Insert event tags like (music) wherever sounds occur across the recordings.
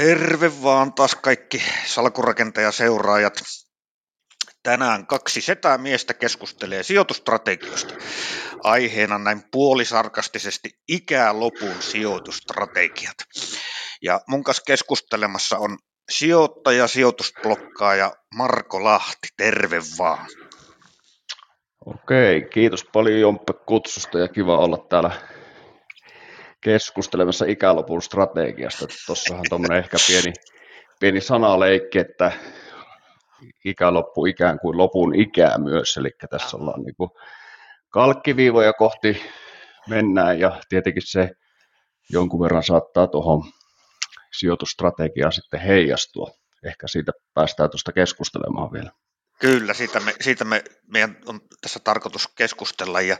Terve vaan taas kaikki salkurakentajaseuraajat. Tänään kaksi setää miestä keskustelee sijoitustrategioista. Aiheena näin puolisarkastisesti ikää lopun sijoitustrategiat. Ja mun kanssa keskustelemassa on sijoittaja, sijoitusblokkaaja Marko Lahti. Terve vaan. Okei, kiitos paljon Jomppe kutsusta ja kiva olla täällä keskustelemassa ikälopun strategiasta. Tuossahan tuommoinen ehkä pieni, pieni sanaleikki, että ikäloppu ikään kuin lopun ikää myös, eli tässä ollaan niin kuin kalkkiviivoja kohti mennään ja tietenkin se jonkun verran saattaa tuohon sijoitustrategiaan sitten heijastua. Ehkä siitä päästään tuosta keskustelemaan vielä. Kyllä, siitä, me, siitä me, meidän on tässä tarkoitus keskustella ja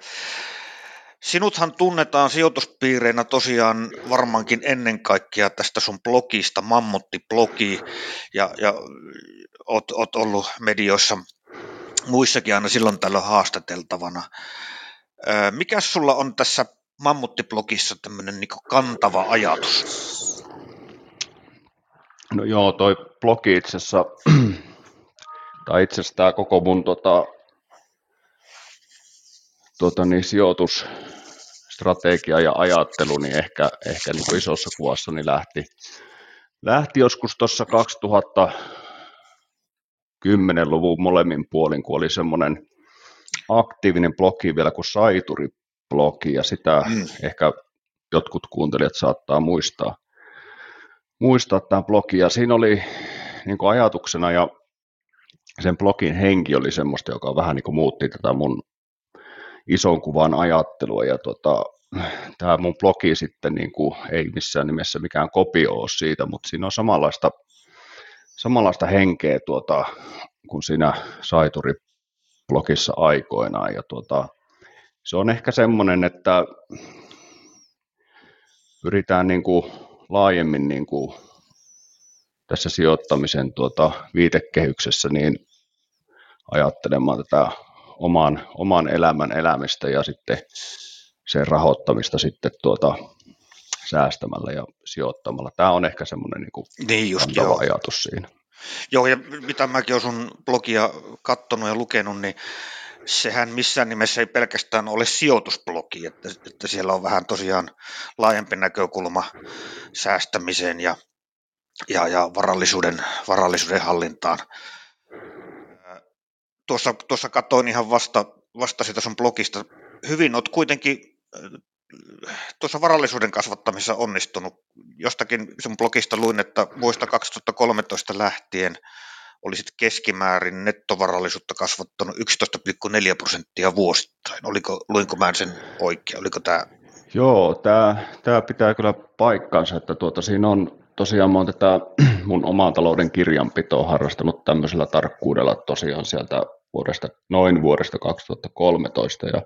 Sinuthan tunnetaan sijoituspiireinä tosiaan varmaankin ennen kaikkea tästä sun blogista, Mammotti-blogi, ja, ja oot, oot ollut medioissa muissakin aina silloin tällöin haastateltavana. Mikä sulla on tässä Mammutti-blogissa tämmöinen niin kantava ajatus? No joo, toi blogi itse asiassa, (clears throat) tai itse asiassa tämä koko mun tota, tuota, niin sijoitusstrategia ja ajattelu niin ehkä, ehkä niin kuin isossa kuvassa niin lähti, lähti joskus tuossa 2010-luvun molemmin puolin, kun oli semmoinen aktiivinen blogi vielä kuin Saituri-blogi, ja sitä mm. ehkä jotkut kuuntelijat saattaa muistaa, muistaa tämän blogin, ja siinä oli niin kuin ajatuksena ja sen blogin henki oli semmoista, joka vähän niin kuin muutti tätä mun ison kuvan ajattelua. Ja tota, tämä mun blogi sitten niin kuin, ei missään nimessä mikään kopio ole siitä, mutta siinä on samanlaista, samanlaista henkeä tuota, kuin siinä Saituri-blogissa aikoinaan. Ja tuota, se on ehkä semmoinen, että pyritään niin kuin laajemmin niin kuin tässä sijoittamisen tuota viitekehyksessä niin ajattelemaan tätä oman, oman elämän elämistä ja sitten sen rahoittamista sitten tuota, säästämällä ja sijoittamalla. Tämä on ehkä semmoinen niin kuin niin just, joo. ajatus siinä. Joo, ja mitä mäkin olen sun blogia katsonut ja lukenut, niin sehän missään nimessä ei pelkästään ole sijoitusblogi, että, että siellä on vähän tosiaan laajempi näkökulma säästämiseen ja, ja, ja varallisuuden, varallisuuden hallintaan tuossa, tuossa katsoin ihan vasta, vasta sitä sun blogista. Hyvin olet kuitenkin äh, tuossa varallisuuden kasvattamisessa onnistunut. Jostakin sun blogista luin, että vuodesta 2013 lähtien olisit keskimäärin nettovarallisuutta kasvattanut 11,4 prosenttia vuosittain. Oliko, luinko mä sen oikein? Oliko tämä? Joo, tämä, tämä pitää kyllä paikkansa, että tuota, siinä on tosiaan mä oon tätä mun oman talouden kirjanpitoa harrastanut tämmöisellä tarkkuudella tosiaan sieltä vuodesta, noin vuodesta 2013 ja,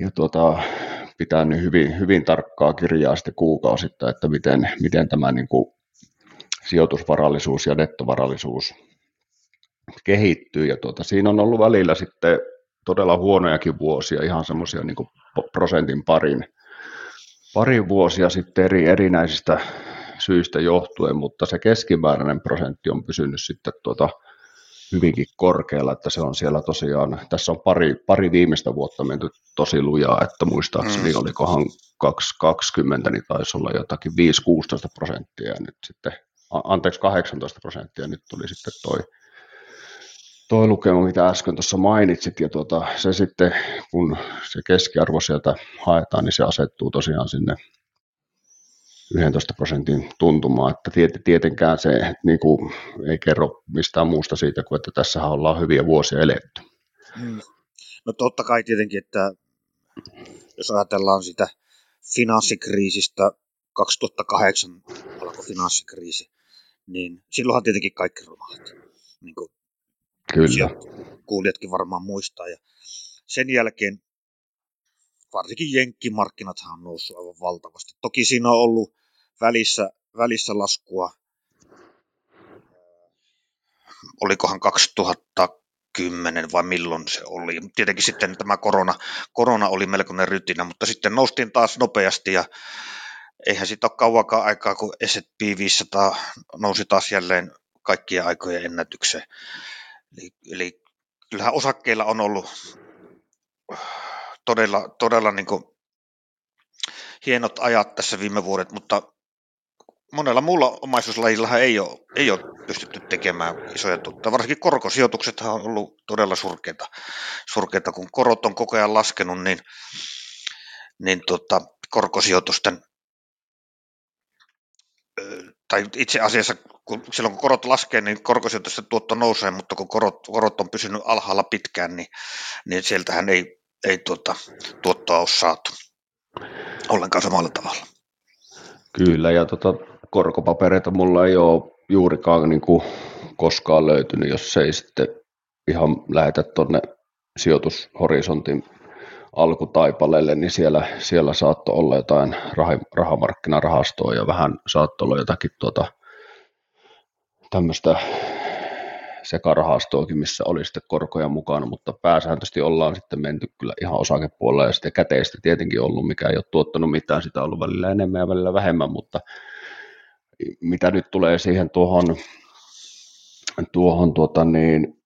ja tuota, pitää nyt hyvin, hyvin tarkkaa kirjaa sitten kuukausittain, että miten, miten tämä niin kuin sijoitusvarallisuus ja nettovarallisuus kehittyy. Ja tuota, siinä on ollut välillä sitten todella huonojakin vuosia, ihan semmoisia niin prosentin parin, parin vuosia sitten eri erinäisistä syistä johtuen, mutta se keskimääräinen prosentti on pysynyt sitten tuota hyvinkin korkealla, että se on siellä tosiaan, tässä on pari, pari viimeistä vuotta menty tosi lujaa, että muistaakseni mm. olikohan 2020, niin taisi olla jotakin 5-16 prosenttia nyt sitten, anteeksi 18 prosenttia, nyt tuli sitten toi, toi lukema, mitä äsken tuossa mainitsit, ja tuota, se sitten, kun se keskiarvo sieltä haetaan, niin se asettuu tosiaan sinne 11 prosentin tuntumaa, että tietenkään se niin kuin, ei kerro mistään muusta siitä kuin, että tässä ollaan hyviä vuosia eletty. Hmm. No totta kai tietenkin, että jos ajatellaan sitä finanssikriisistä, 2008 alkoi finanssikriisi, niin silloinhan tietenkin kaikki romahti. Niin kuin Kyllä. Kuulijatkin varmaan muistaa. Ja sen jälkeen varsinkin jenkkimarkkinathan on noussut aivan valtavasti. Toki siinä on ollut välissä, välissä laskua. Olikohan 2010 vai milloin se oli. Tietenkin sitten tämä korona, korona oli melkoinen rytinä, mutta sitten noustiin taas nopeasti ja eihän siitä ole kauankaan aikaa, kun S&P 500 nousi taas jälleen kaikkien aikojen ennätykseen. Eli, eli kyllähän osakkeilla on ollut todella, todella niin hienot ajat tässä viime vuodet, mutta monella muulla omaisuuslajilla ei ole, ei ole pystytty tekemään isoja tuttuja. Varsinkin korkosijoitukset on ollut todella surkeita, surkeita. kun korot on koko ajan laskenut, niin, niin tota, korkosijoitusten tai itse asiassa kun, silloin kun korot laskee, niin korkosijoitusten tuotto nousee, mutta kun korot, korot on pysynyt alhaalla pitkään, niin, niin sieltähän ei, ei tuota, tuottoa ole saatu ollenkaan samalla tavalla. Kyllä, ja tuota, korkopapereita mulla ei ole juurikaan niin kuin koskaan löytynyt, jos ei sitten ihan lähetä tuonne sijoitushorisontin alkutaipaleelle, niin siellä, siellä saattoi olla jotain rah, rahamarkkinarahastoa ja vähän saattoi olla jotakin tuota, tämmöistä sekarahastoakin, missä oli sitten korkoja mukana, mutta pääsääntöisesti ollaan sitten menty kyllä ihan osakepuolella ja sitten käteistä tietenkin ollut, mikä ei ole tuottanut mitään, sitä on ollut välillä enemmän ja välillä vähemmän, mutta mitä nyt tulee siihen tuohon, tuohon tuota niin,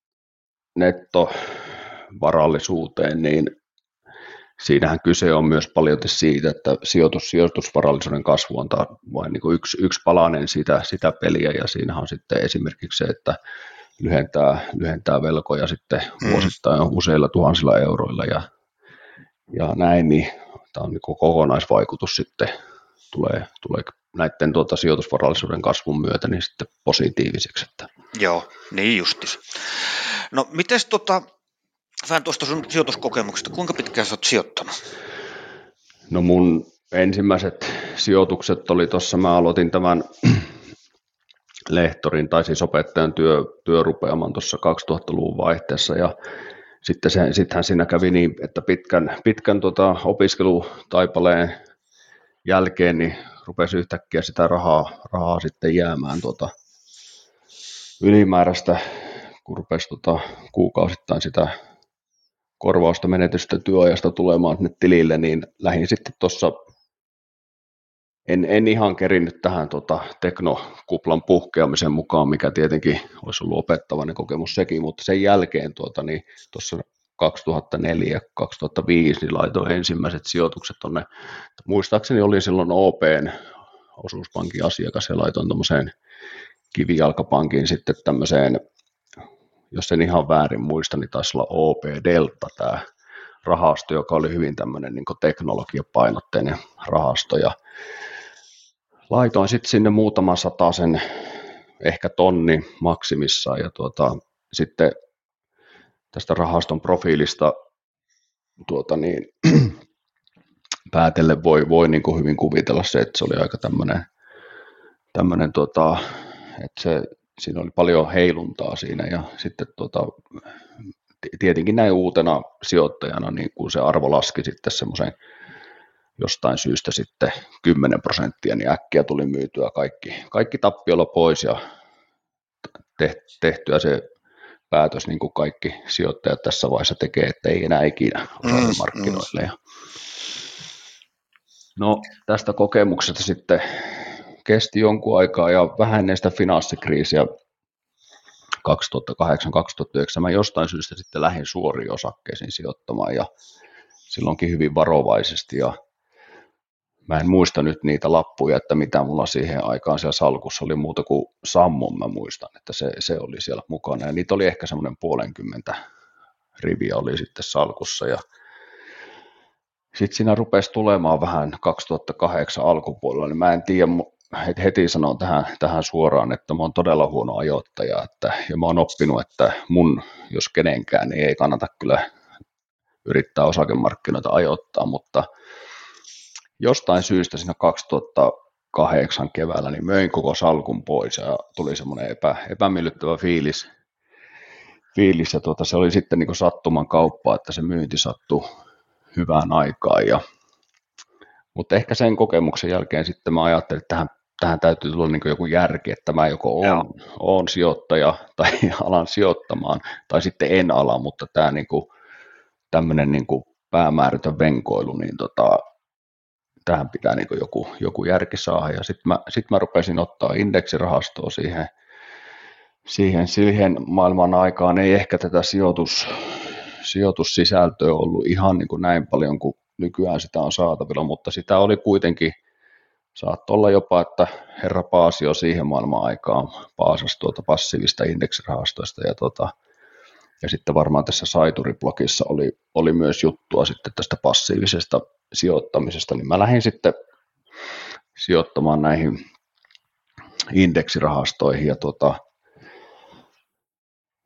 nettovarallisuuteen, niin siinähän kyse on myös paljon siitä, että sijoitus, sijoitusvarallisuuden kasvu on vain niin kuin yksi, yksi palanen sitä, sitä peliä, ja siinähän on sitten esimerkiksi se, että lyhentää, lyhentää velkoja sitten mm. vuosittain useilla tuhansilla euroilla ja, ja näin, niin tämä on niin kokonaisvaikutus sitten tulee, tulee näiden tuota sijoitusvarallisuuden kasvun myötä niin sitten positiiviseksi. Että. Joo, niin justis. No miten tota, vähän tuosta sun sijoituskokemuksesta, kuinka pitkään sä oot sijoittanut? No mun ensimmäiset sijoitukset oli tuossa, mä aloitin tämän (clears throat) lehtorin tai siis opettajan työ, työrupeaman tuossa 2000-luvun vaihteessa ja sitten se, sittenhän siinä kävi niin, että pitkän, pitkän tota opiskelutaipaleen jälkeen niin rupesi yhtäkkiä sitä rahaa, rahaa sitten jäämään tuota ylimääräistä, kun rupesi tota kuukausittain sitä korvausta menetystä työajasta tulemaan sinne tilille, niin lähdin sitten tuossa, en, en ihan kerinnyt tähän tota, teknokuplan puhkeamisen mukaan, mikä tietenkin olisi ollut opettavainen kokemus sekin, mutta sen jälkeen tuota, niin tuossa 2004-2005 niin laitoin ensimmäiset sijoitukset tuonne, muistaakseni oli silloin OPn osuuspankin asiakas ja laitoin tuommoiseen kivijalkapankin sitten tämmöiseen jos en ihan väärin muista, niin taisi olla OP Delta tämä rahasto, joka oli hyvin tämmöinen niin teknologiapainotteinen rahasto. Ja laitoin sitten sinne muutaman sen ehkä tonni maksimissaan ja tuota, sitten tästä rahaston profiilista tuota niin, (clears throat) päätelle voi, voi niin kuin hyvin kuvitella se, että se oli aika tämmöinen, tämmöinen tuota, että se siinä oli paljon heiluntaa siinä ja sitten tota, tietenkin näin uutena sijoittajana, niin kun se arvo laski sitten semmoisen jostain syystä sitten 10 prosenttia, niin äkkiä tuli myytyä kaikki, kaikki tappiolla pois ja tehtyä se päätös, niin kuin kaikki sijoittajat tässä vaiheessa tekee, että ei enää ikinä osata mm, markkinoille. Mm. No tästä kokemuksesta sitten kesti jonkun aikaa ja vähän ennen sitä finanssikriisiä 2008-2009 mä jostain syystä sitten lähdin suoriin osakkeisiin sijoittamaan ja silloinkin hyvin varovaisesti ja mä en muista nyt niitä lappuja, että mitä mulla siihen aikaan siellä salkussa oli muuta kuin sammon. Mä muistan, että se, se oli siellä mukana. Ja niitä oli ehkä semmoinen puolenkymmentä riviä oli sitten salkussa. Ja sitten siinä rupesi tulemaan vähän 2008 alkupuolella, niin mä en tiedä, heti sanon tähän, tähän suoraan, että mä oon todella huono ajoittaja, että, ja mä oon oppinut, että mun, jos kenenkään, niin ei kannata kyllä yrittää osakemarkkinoita ajoittaa, mutta jostain syystä siinä 2008 keväällä niin möin koko salkun pois ja tuli semmoinen epä, epämiellyttävä fiilis, fiilis ja tuota, se oli sitten niin sattuman kauppa, että se myynti sattui hyvään aikaan ja mutta ehkä sen kokemuksen jälkeen sitten mä ajattelin, että tähän tähän täytyy tulla niin joku järki, että mä joko on, on sijoittaja (laughs) tai alan sijoittamaan, tai sitten en ala, mutta tämä niin kuin, tämmöinen niin kuin päämäärätön venkoilu, niin tota, tähän pitää niin joku, joku järki saada. Ja sitten mä, sit mä rupesin ottaa indeksirahastoa siihen, siihen, siihen maailman aikaan. Ei ehkä tätä sijoitus, sijoitussisältöä ollut ihan niin kuin näin paljon kuin nykyään sitä on saatavilla, mutta sitä oli kuitenkin, saattoi olla jopa, että herra Paasio siihen maailman aikaan paasasi tuota passiivista indeksirahastoista ja, tuota, ja sitten varmaan tässä Saituri-blogissa oli, oli myös juttua sitten tästä passiivisesta sijoittamisesta, niin mä lähdin sitten sijoittamaan näihin indeksirahastoihin ja tuota,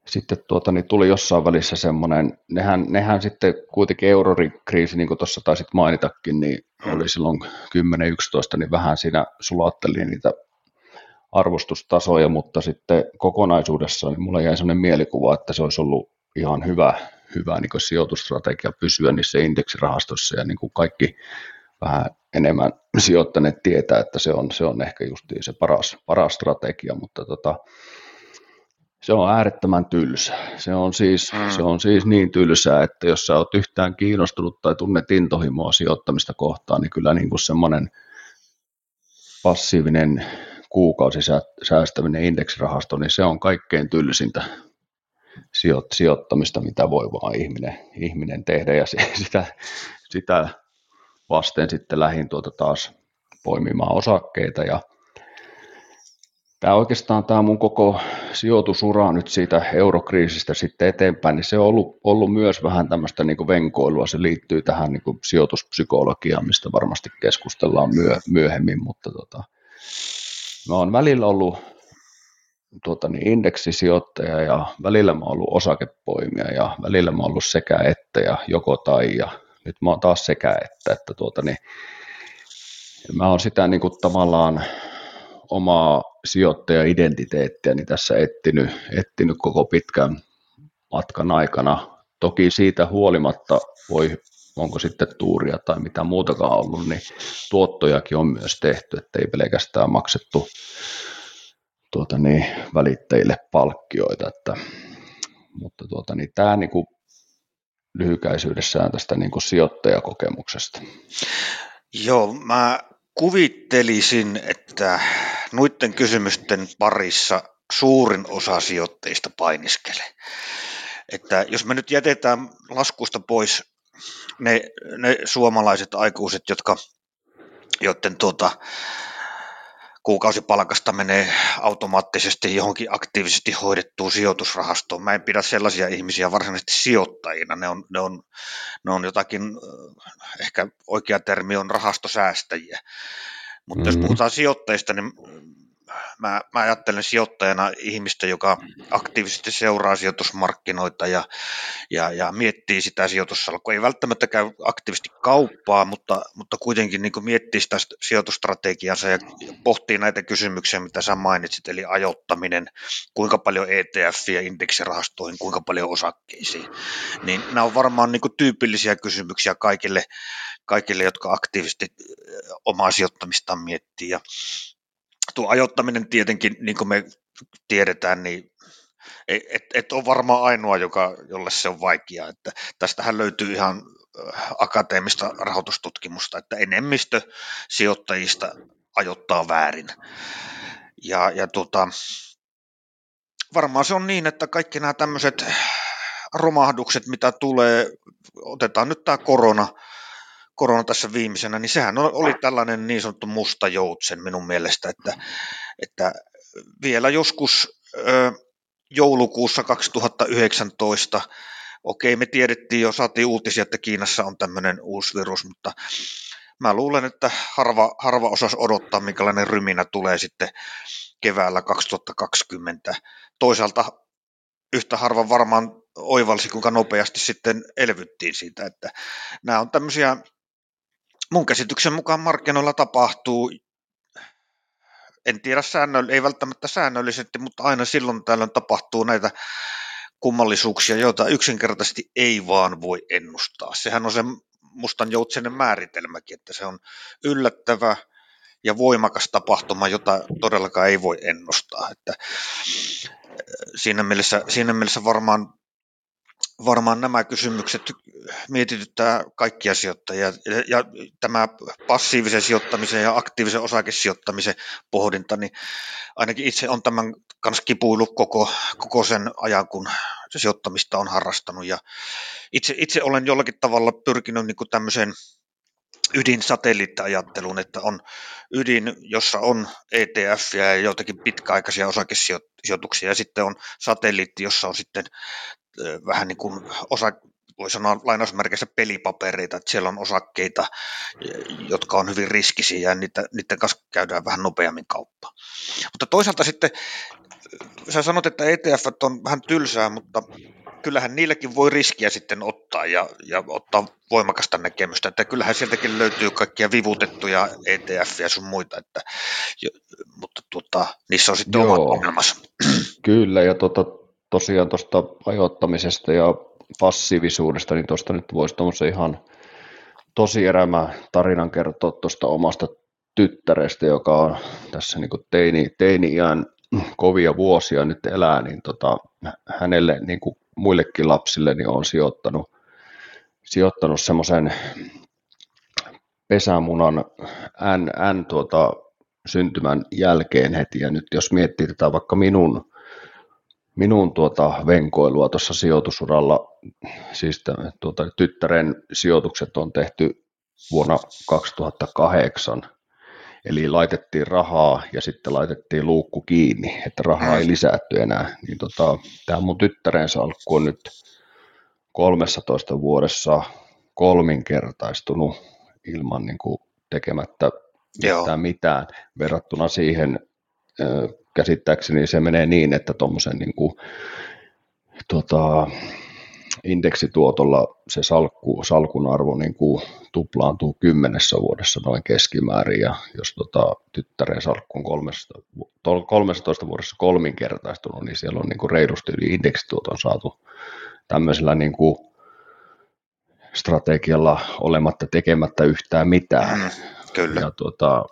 sitten tuota, niin tuli jossain välissä semmoinen, nehän, nehän sitten kuitenkin eurokriisi, niin kuin tuossa taisit mainitakin, niin oli silloin 10-11, niin vähän siinä sulatteli niitä arvostustasoja, mutta sitten kokonaisuudessaan niin mulla jäi sellainen mielikuva, että se olisi ollut ihan hyvä, hyvä niin sijoitusstrategia pysyä niissä indeksirahastossa ja niin kuin kaikki vähän enemmän sijoittaneet tietää, että se on, se on ehkä just se paras, paras strategia, mutta tota, se on äärettömän tylsä. Se on, siis, mm. se on siis niin tylsää, että jos sä oot yhtään kiinnostunut tai tunnet intohimoa sijoittamista kohtaan, niin kyllä niin kuin semmoinen passiivinen kuukausisäästäminen indeksirahasto, niin se on kaikkein tylsintä sijoittamista, mitä voi vaan ihminen, ihminen tehdä. Ja (laughs) sitä, sitä vasten sitten lähin tuota taas poimimaan osakkeita ja Tämä oikeastaan tämä mun koko sijoitusura nyt siitä eurokriisistä sitten eteenpäin, niin se on ollut, ollut myös vähän tämmöistä niin venkoilua. Se liittyy tähän niin sijoituspsykologiaan, mistä varmasti keskustellaan myö, myöhemmin, mutta tota, mä oon välillä ollut tuota, niin indeksisijoittaja ja välillä mä oon ollut osakepoimija ja välillä mä oon ollut sekä että ja joko tai ja nyt mä oon taas sekä että, että tuota, niin, mä oon sitä niin kuin tavallaan omaa sijoittaja-identiteettiä niin tässä etsinyt, etsinyt koko pitkän matkan aikana. Toki siitä huolimatta voi, onko sitten tuuria tai mitä muutakaan ollut, niin tuottojakin on myös tehty, että ei pelkästään maksettu tuota niin, välittäjille palkkioita. Että, mutta tuota niin, tämä niin kuin lyhykäisyydessään tästä niin kuin sijoittajakokemuksesta. Joo, mä kuvittelisin, että noiden kysymysten parissa suurin osa sijoitteista painiskelee. Että jos me nyt jätetään laskusta pois ne, ne suomalaiset aikuiset, jotka, joiden tuota, kuukausipalkasta menee automaattisesti johonkin aktiivisesti hoidettuun sijoitusrahastoon. Mä en pidä sellaisia ihmisiä varsinaisesti sijoittajina. Ne on, ne on, ne on jotakin, ehkä oikea termi on rahastosäästäjiä. Mutta mm-hmm. jos puhutaan sijoittajista, niin mä, mä ajattelen sijoittajana ihmistä, joka aktiivisesti seuraa sijoitusmarkkinoita ja, ja, ja miettii sitä sijoitussalkua. Ei välttämättä käy aktiivisesti kauppaa, mutta, mutta kuitenkin niin miettii sitä sijoitustrategiansa ja pohtii näitä kysymyksiä, mitä sä mainitsit, eli ajoittaminen, kuinka paljon ETF ja indeksirahastoihin, kuinka paljon osakkeisiin. Niin nämä on varmaan niin tyypillisiä kysymyksiä kaikille, kaikille, jotka aktiivisesti omaa sijoittamistaan miettii. Ja tuo ajoittaminen tietenkin, niin kuin me tiedetään, niin et, et ole varmaan ainoa, joka, jolle se on vaikeaa. Että tästähän löytyy ihan äh, akateemista rahoitustutkimusta, että enemmistö sijoittajista ajoittaa väärin. Ja, ja tota, varmaan se on niin, että kaikki nämä tämmöiset romahdukset, mitä tulee, otetaan nyt tämä korona, korona tässä viimeisenä, niin sehän oli tällainen niin sanottu musta joutsen minun mielestä, että, että vielä joskus ö, joulukuussa 2019, okei me tiedettiin jo, saatiin uutisia, että Kiinassa on tämmöinen uusi virus, mutta mä luulen, että harva, harva osas odottaa, minkälainen ryminä tulee sitten keväällä 2020. Toisaalta yhtä harva varmaan oivalsi, kuinka nopeasti sitten elvyttiin siitä, että nämä on tämmöisiä mun käsityksen mukaan markkinoilla tapahtuu, en tiedä säännöll, ei välttämättä säännöllisesti, mutta aina silloin tällöin tapahtuu näitä kummallisuuksia, joita yksinkertaisesti ei vaan voi ennustaa. Sehän on se mustan joutsenen määritelmäkin, että se on yllättävä ja voimakas tapahtuma, jota todellakaan ei voi ennustaa. Että siinä, mielessä, siinä mielessä varmaan varmaan nämä kysymykset mietityttää kaikkia sijoittajia. Ja, ja tämä passiivisen sijoittamisen ja aktiivisen osakesijoittamisen pohdinta, niin ainakin itse on tämän kanssa kipuilu koko, koko sen ajan, kun se sijoittamista on harrastanut. Ja itse, itse olen jollakin tavalla pyrkinyt niin kuin tämmöiseen ydinsatelliittiajatteluun, että on ydin, jossa on ETF ja joitakin pitkäaikaisia osakesijoituksia, ja sitten on satelliitti, jossa on sitten vähän niin kuin osa, voi sanoa lainausmerkeissä pelipapereita, että siellä on osakkeita, jotka on hyvin riskisiä ja niitä, niiden kanssa käydään vähän nopeammin kauppaa. Mutta toisaalta sitten, sä sanot, että ETF on vähän tylsää, mutta kyllähän niilläkin voi riskiä sitten ottaa ja, ja ottaa voimakasta näkemystä, että kyllähän sieltäkin löytyy kaikkia vivutettuja ETF ja sun muita, että, mutta tuota, niissä on sitten Joo. omat ongelmansa. Kyllä, ja tuota, tosiaan tuosta ajoittamisesta ja passiivisuudesta, niin tuosta nyt voisi tuommoisen ihan tosi erämä tarinan kertoa tuosta omasta tyttärestä, joka on tässä niin teini, teini-iän kovia vuosia nyt elää, niin tota, hänelle niin kuin muillekin lapsille niin on sijoittanut, sijoittanut semmoisen pesämunan N, N tuota, syntymän jälkeen heti. Ja nyt jos miettii tätä vaikka minun, minun tuota venkoilua tuossa sijoitusuralla, siis tuota, tyttären sijoitukset on tehty vuonna 2008, Eli laitettiin rahaa ja sitten laitettiin luukku kiinni, että rahaa ei lisätty enää. Niin tota, tämä mun tyttären salkku on nyt 13 vuodessa kolminkertaistunut ilman niin kuin tekemättä mitään, mitään verrattuna siihen käsittääkseni se menee niin, että tuommoisen niin kuin, tota, indeksituotolla se salkku, salkun arvo niin kuin tuplaantuu kymmenessä vuodessa noin keskimäärin, ja jos tota, tyttären salkku on 13, 13 vuodessa kolminkertaistunut, niin siellä on niin kuin reilusti yli indeksituoton saatu tämmöisellä niin kuin strategialla olematta tekemättä yhtään mitään. Mm, kyllä. Ja, tuota,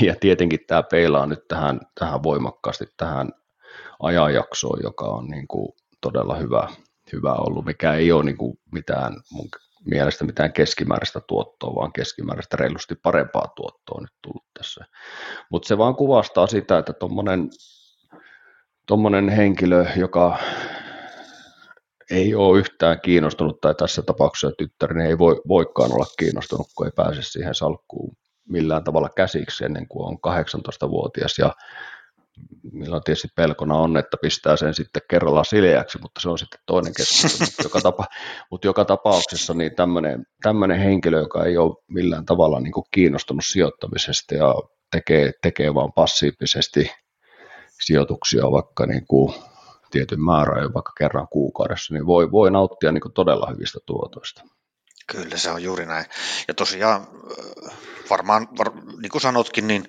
ja tietenkin tämä peilaa nyt tähän, tähän voimakkaasti tähän ajanjaksoon, joka on niin kuin todella hyvä, hyvä ollut, mikä ei ole niin kuin mitään mun mielestä mitään keskimääräistä tuottoa, vaan keskimääräistä reilusti parempaa tuottoa nyt tullut tässä. Mutta se vaan kuvastaa sitä, että tuommoinen henkilö, joka ei ole yhtään kiinnostunut, tai tässä tapauksessa tyttäri, niin ei voi, voikaan olla kiinnostunut, kun ei pääse siihen salkkuun millään tavalla käsiksi ennen kuin on 18-vuotias, ja milloin tietysti pelkona on, että pistää sen sitten kerralla sileäksi, mutta se on sitten toinen keskustelu. mutta, joka tapa, (laughs) mutta joka tapauksessa niin tämmöinen, tämmöinen henkilö, joka ei ole millään tavalla niin kuin kiinnostunut sijoittamisesta ja tekee, tekee vaan passiivisesti sijoituksia vaikka niin kuin tietyn määrän, vaikka kerran kuukaudessa, niin voi, voi nauttia niin kuin todella hyvistä tuotoista. Kyllä se on juuri näin. Ja tosiaan varmaan, var, niin kuin sanotkin, niin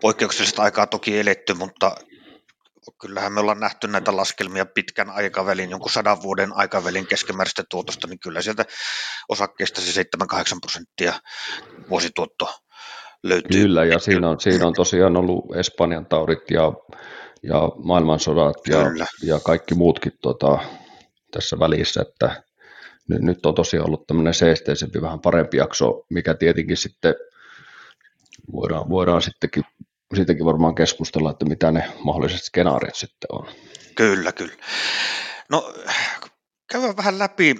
poikkeuksellista aikaa toki eletty, mutta kyllähän me ollaan nähty näitä laskelmia pitkän aikavälin, jonkun sadan vuoden aikavälin keskimääräistä tuotosta, niin kyllä sieltä osakkeesta se 7-8 prosenttia vuosituotto löytyy. Kyllä, ja siinä on, siinä on tosiaan ollut Espanjan taudit ja, ja maailmansodat ja, ja kaikki muutkin tota, tässä välissä, että nyt, nyt on tosiaan ollut tämmöinen seesteisempi, vähän parempi jakso, mikä tietenkin sitten voidaan, voidaan sittenkin siitäkin varmaan keskustella, että mitä ne mahdolliset skenaariot sitten on. Kyllä, kyllä. No käydään vähän läpi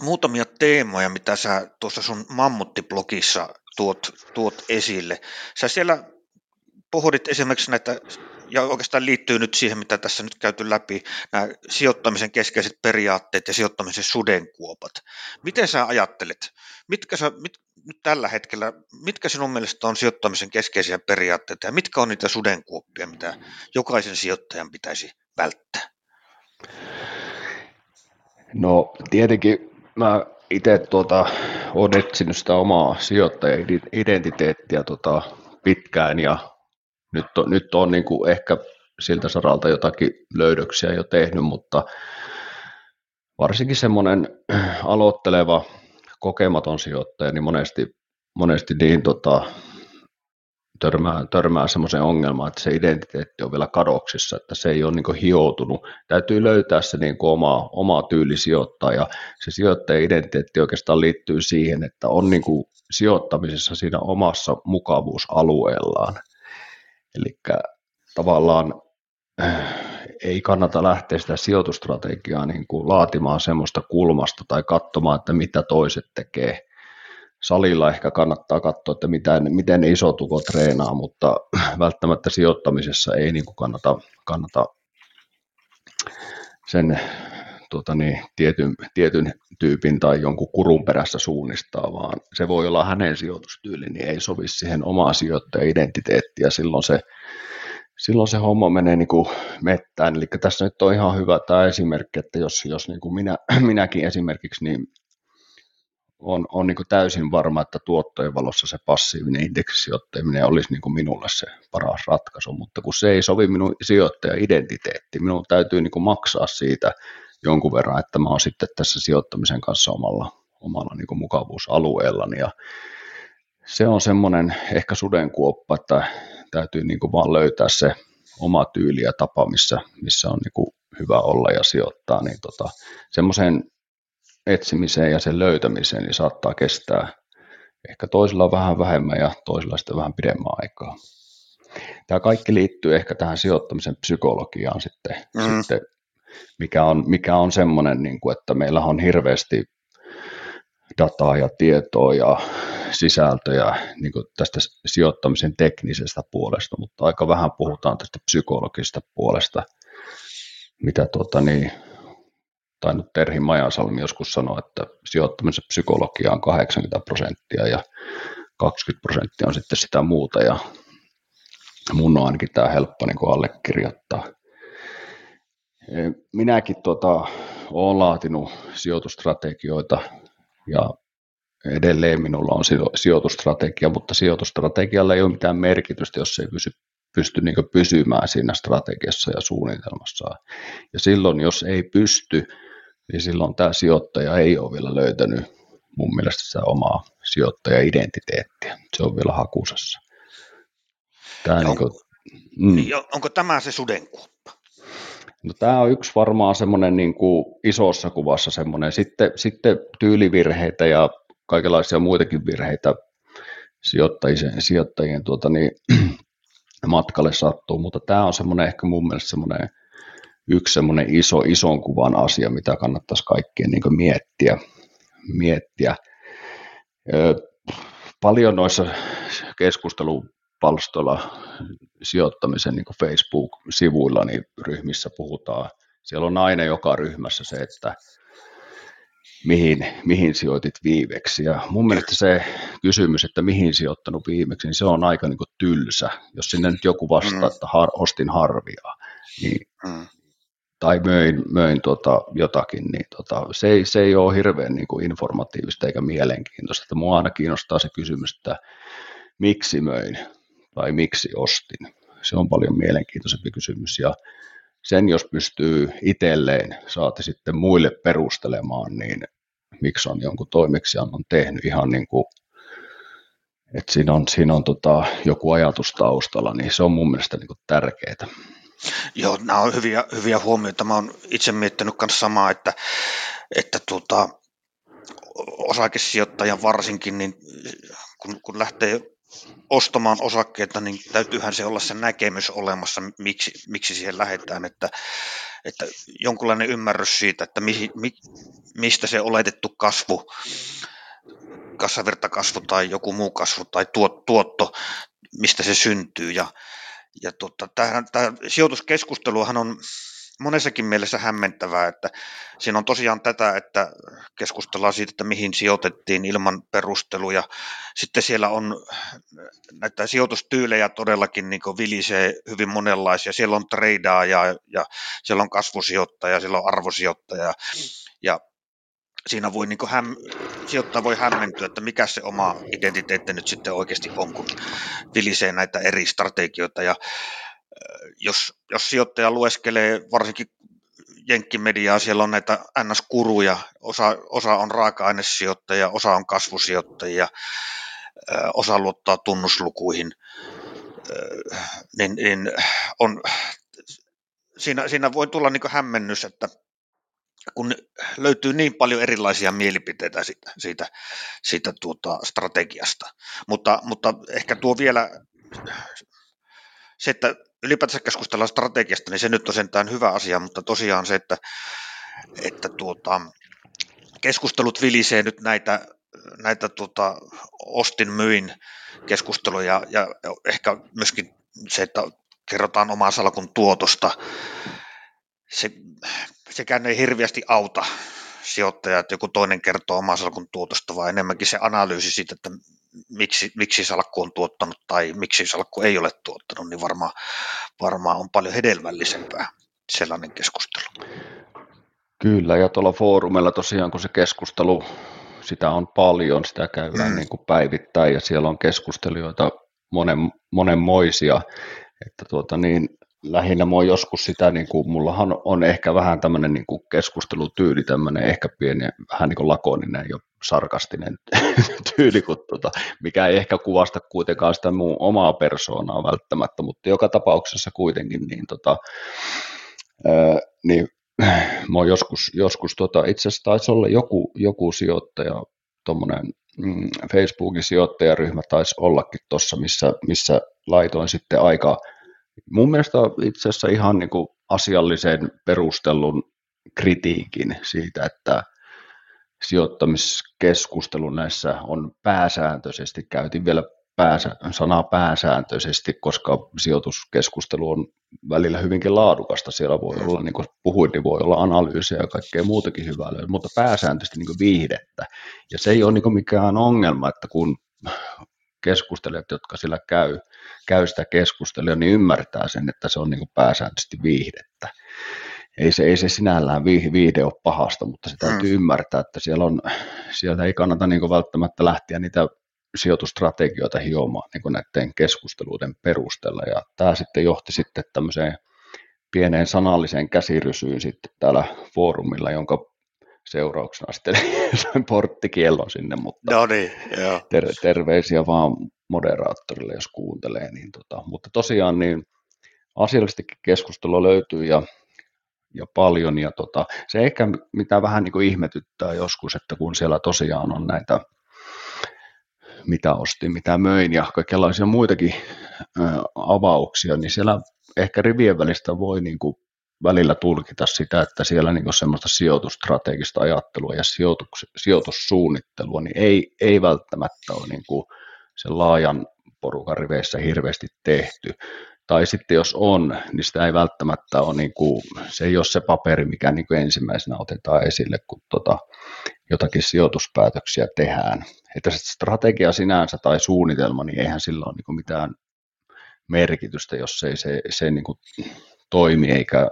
muutamia teemoja, mitä sä tuossa sun mammuttiblogissa tuot, tuot esille. Sä siellä pohdit esimerkiksi näitä, ja oikeastaan liittyy nyt siihen, mitä tässä nyt käyty läpi, nämä sijoittamisen keskeiset periaatteet ja sijoittamisen sudenkuopat. Miten sä ajattelet, mitkä sä, mit, nyt tällä hetkellä, mitkä sinun mielestä on sijoittamisen keskeisiä periaatteita ja mitkä on niitä sudenkuoppia, mitä jokaisen sijoittajan pitäisi välttää? No tietenkin mä itse tuota, olen etsinyt sitä omaa sijoittaja-identiteettiä tuota, pitkään ja nyt on, nyt on niin kuin ehkä siltä saralta jotakin löydöksiä jo tehnyt, mutta varsinkin semmoinen aloitteleva kokematon sijoittaja, niin monesti, monesti niin tota, törmää, törmää semmoiseen ongelmaan, että se identiteetti on vielä kadoksissa, että se ei ole niin hioutunut. Täytyy löytää se niin oma, oma tyyli sijoittaa ja se sijoittajan identiteetti oikeastaan liittyy siihen, että on niin sijoittamisessa siinä omassa mukavuusalueellaan. Eli tavallaan äh, ei kannata lähteä sitä sijoitustrategiaa niin kuin laatimaan semmoista kulmasta tai katsomaan, että mitä toiset tekee. Salilla ehkä kannattaa katsoa, että miten, miten ne isotukot treenaa, mutta (clears throat) välttämättä sijoittamisessa ei niin kuin kannata, kannata sen tuota niin, tietyn, tietyn tyypin tai jonkun kurun perässä suunnistaa, vaan se voi olla hänen sijoitustyyli, niin ei sovi siihen omaan sijoittajan identiteettiin ja silloin se silloin se homma menee niin kuin mettään. Eli tässä nyt on ihan hyvä tämä esimerkki, että jos, jos niin kuin minä, (clears throat) minäkin esimerkiksi, niin on, on niin täysin varma, että tuottojen valossa se passiivinen indeksisijoittaminen olisi niin minulle se paras ratkaisu, mutta kun se ei sovi minun sijoittaja-identiteetti, minun täytyy niin maksaa siitä jonkun verran, että mä oon sitten tässä sijoittamisen kanssa omalla, omalla niin kuin mukavuusalueellani ja se on semmoinen ehkä sudenkuoppa, että täytyy niin kuin vaan löytää se oma tyyli ja tapa, missä, missä on niin kuin hyvä olla ja sijoittaa, niin tota, semmoiseen etsimiseen ja sen löytämiseen niin saattaa kestää ehkä toisilla vähän vähemmän ja toisilla sitten vähän pidemmän aikaa. Tämä kaikki liittyy ehkä tähän sijoittamisen psykologiaan sitten, mm. sitten mikä on, mikä on semmoinen, niin kuin, että meillä on hirveästi dataa ja tietoa ja sisältöjä niin kuin tästä sijoittamisen teknisestä puolesta, mutta aika vähän puhutaan tästä psykologisesta puolesta, mitä tuota, niin, tai nyt Terhi Majasalmi joskus sanoi, että sijoittamisen psykologia on 80 prosenttia ja 20 prosenttia on sitten sitä muuta ja mun on ainakin tämä helppo niin allekirjoittaa. Minäkin tuota, olen laatinut sijoitustrategioita ja edelleen minulla on sijoitustrategia, mutta sijoitustrategialla ei ole mitään merkitystä, jos se ei pysy, pysty niin pysymään siinä strategiassa ja suunnitelmassa. Ja silloin, jos ei pysty, niin silloin tämä sijoittaja ei ole vielä löytänyt mun mielestä sitä omaa sijoittaja-identiteettiä. Se on vielä hakusessa. Tämä on, niin kuin, mm. Onko tämä se sudenkuoppa? No, tämä on yksi varmaan semmoinen niin kuin isossa kuvassa semmoinen. Sitten, sitten tyylivirheitä ja kaikenlaisia muitakin virheitä sijoittajien, sijoittajien tuota, niin, (clears throat) matkalle sattuu, mutta tämä on semmoinen ehkä mun mielestä semmoinen yksi semmoinen iso, ison kuvan asia, mitä kannattaisi kaikkien niin miettiä. miettiä. Ö, paljon noissa keskustelupalstoilla sijoittamisen niin Facebook-sivuilla niin ryhmissä puhutaan. Siellä on aina joka ryhmässä se, että mihin, mihin sijoitit viimeksi. Ja mun mielestä se kysymys, että mihin sijoittanut viimeksi, niin se on aika niin tylsä. Jos sinne nyt joku vastaa, mm. että har, ostin harvia, niin, mm. tai möin, möin tota jotakin, niin tota, se, ei, se ei ole hirveän niin kuin informatiivista eikä mielenkiintoista. Että mua aina kiinnostaa se kysymys, että miksi möin tai miksi ostin. Se on paljon mielenkiintoisempi kysymys. Ja sen jos pystyy itselleen, saati sitten muille perustelemaan, niin miksi on jonkun toimeksiannon tehnyt ihan niin kuin, että siinä on, siinä on tota, joku ajatus taustalla, niin se on mun mielestä niin tärkeää. Joo, nämä on hyviä, hyviä huomioita. Mä oon itse miettinyt myös samaa, että, että tuota, osakesijoittajan varsinkin, niin kun, kun lähtee ostamaan osakkeita, niin täytyyhän se olla se näkemys olemassa, miksi, miksi siihen lähdetään, että, että jonkunlainen ymmärrys siitä, että mi, mi, mistä se oletettu kasvu, kassavirtakasvu tai joku muu kasvu tai tuot, tuotto, mistä se syntyy. Ja, ja tota, tämä, tämä sijoituskeskusteluhan on monessakin mielessä hämmentävää, että siinä on tosiaan tätä, että keskustellaan siitä, että mihin sijoitettiin ilman perusteluja. Sitten siellä on näitä sijoitustyylejä todellakin niin vilisee hyvin monenlaisia. Siellä on treidaa ja, ja siellä on kasvusijoittaja, siellä on arvosijoittaja ja siinä voi niin häm, sijoittaja voi hämmentyä, että mikä se oma identiteetti nyt sitten oikeasti on, kun vilisee näitä eri strategioita ja jos, jos sijoittaja lueskelee varsinkin jenkkimediaa, siellä on näitä NS-kuruja, osa, osa on raaka-ainesijoittajia, osa on kasvusijoittajia, osa luottaa tunnuslukuihin, niin, niin on, siinä, siinä voi tulla niin hämmennys, että kun löytyy niin paljon erilaisia mielipiteitä siitä, siitä, siitä tuota strategiasta. Mutta, mutta ehkä tuo vielä se, että ylipäätänsä keskustellaan strategiasta, niin se nyt on sentään hyvä asia, mutta tosiaan se, että, että tuota, keskustelut vilisee nyt näitä, näitä tuota, ostin myin keskusteluja ja ehkä myöskin se, että kerrotaan omaa salkun tuotosta, se, sekään ei hirveästi auta sijoittajaa, että joku toinen kertoo omaa salkun tuotosta, vaan enemmänkin se analyysi siitä, että miksi, miksi salkku on tuottanut tai miksi salkku ei ole tuottanut, niin varmaan, varmaan on paljon hedelmällisempää sellainen keskustelu. Kyllä, ja tuolla foorumilla tosiaan, kun se keskustelu, sitä on paljon, sitä käydään mm. niin kuin päivittäin, ja siellä on keskustelijoita monen, monenmoisia, että tuota niin, lähinnä mua joskus sitä, niin kuin, mullahan on ehkä vähän tämmöinen niin kuin keskustelutyyli, tämmöinen ehkä pieni, vähän niin kuin lakoninen ja sarkastinen (laughs) tyyli, kun, tuota, mikä ei ehkä kuvasta kuitenkaan sitä mun omaa persoonaa välttämättä, mutta joka tapauksessa kuitenkin, niin, tota, ää, niin (clears throat) mä oon joskus, joskus tota, itse asiassa taisi olla joku, joku sijoittaja, tuommoinen mm, Facebookin sijoittajaryhmä taisi ollakin tuossa, missä, missä laitoin sitten aika, mun mielestä itse asiassa ihan niin kuin asiallisen perustellun kritiikin siitä, että sijoittamiskeskustelu näissä on pääsääntöisesti, käytin vielä pääsä, sanaa pääsääntöisesti, koska sijoituskeskustelu on välillä hyvinkin laadukasta. Siellä voi olla, niin kuin puhuin, niin voi olla analyysiä ja kaikkea muutakin hyvää mutta pääsääntöisesti niin viihdettä. Ja se ei ole niin mikään ongelma, että kun keskustelijat, jotka sillä käy, käy sitä keskustelua, niin ymmärtää sen, että se on niin pääsääntöisesti viihdettä. Ei se, ei se sinällään viihde ole pahasta, mutta se täytyy mm. ymmärtää, että siellä, on, siellä ei kannata niin välttämättä lähteä niitä sijoitustrategioita hiomaan niin näiden keskusteluiden perusteella. Ja tämä sitten johti sitten tämmöiseen pieneen sanalliseen käsirysyyn sitten täällä foorumilla, jonka seurauksena sitten (laughs) sain porttikiellon sinne, mutta no niin, joo. Ter- terveisiä vaan moderaattorille, jos kuuntelee. Niin tota, mutta tosiaan niin asiallisestikin keskustelua löytyy ja, ja paljon. Ja tota, se ehkä mitä vähän niin kuin ihmetyttää joskus, että kun siellä tosiaan on näitä mitä ostin, mitä möin ja kaikenlaisia muitakin ö, avauksia, niin siellä ehkä rivien välistä voi niin kuin välillä tulkita sitä, että siellä niin semmoista sijoitustrategista ajattelua ja sijoitus, sijoitussuunnittelua niin ei, ei välttämättä ole niin kuin sen laajan porukan riveissä hirveästi tehty. Tai sitten jos on, niin sitä ei välttämättä ole, niin kuin, se ei ole se paperi, mikä niin kuin ensimmäisenä otetaan esille, kun tota, jotakin sijoituspäätöksiä tehdään. Että se strategia sinänsä tai suunnitelma, niin eihän sillä ole niin kuin mitään merkitystä, jos ei se, se niin kuin toimi eikä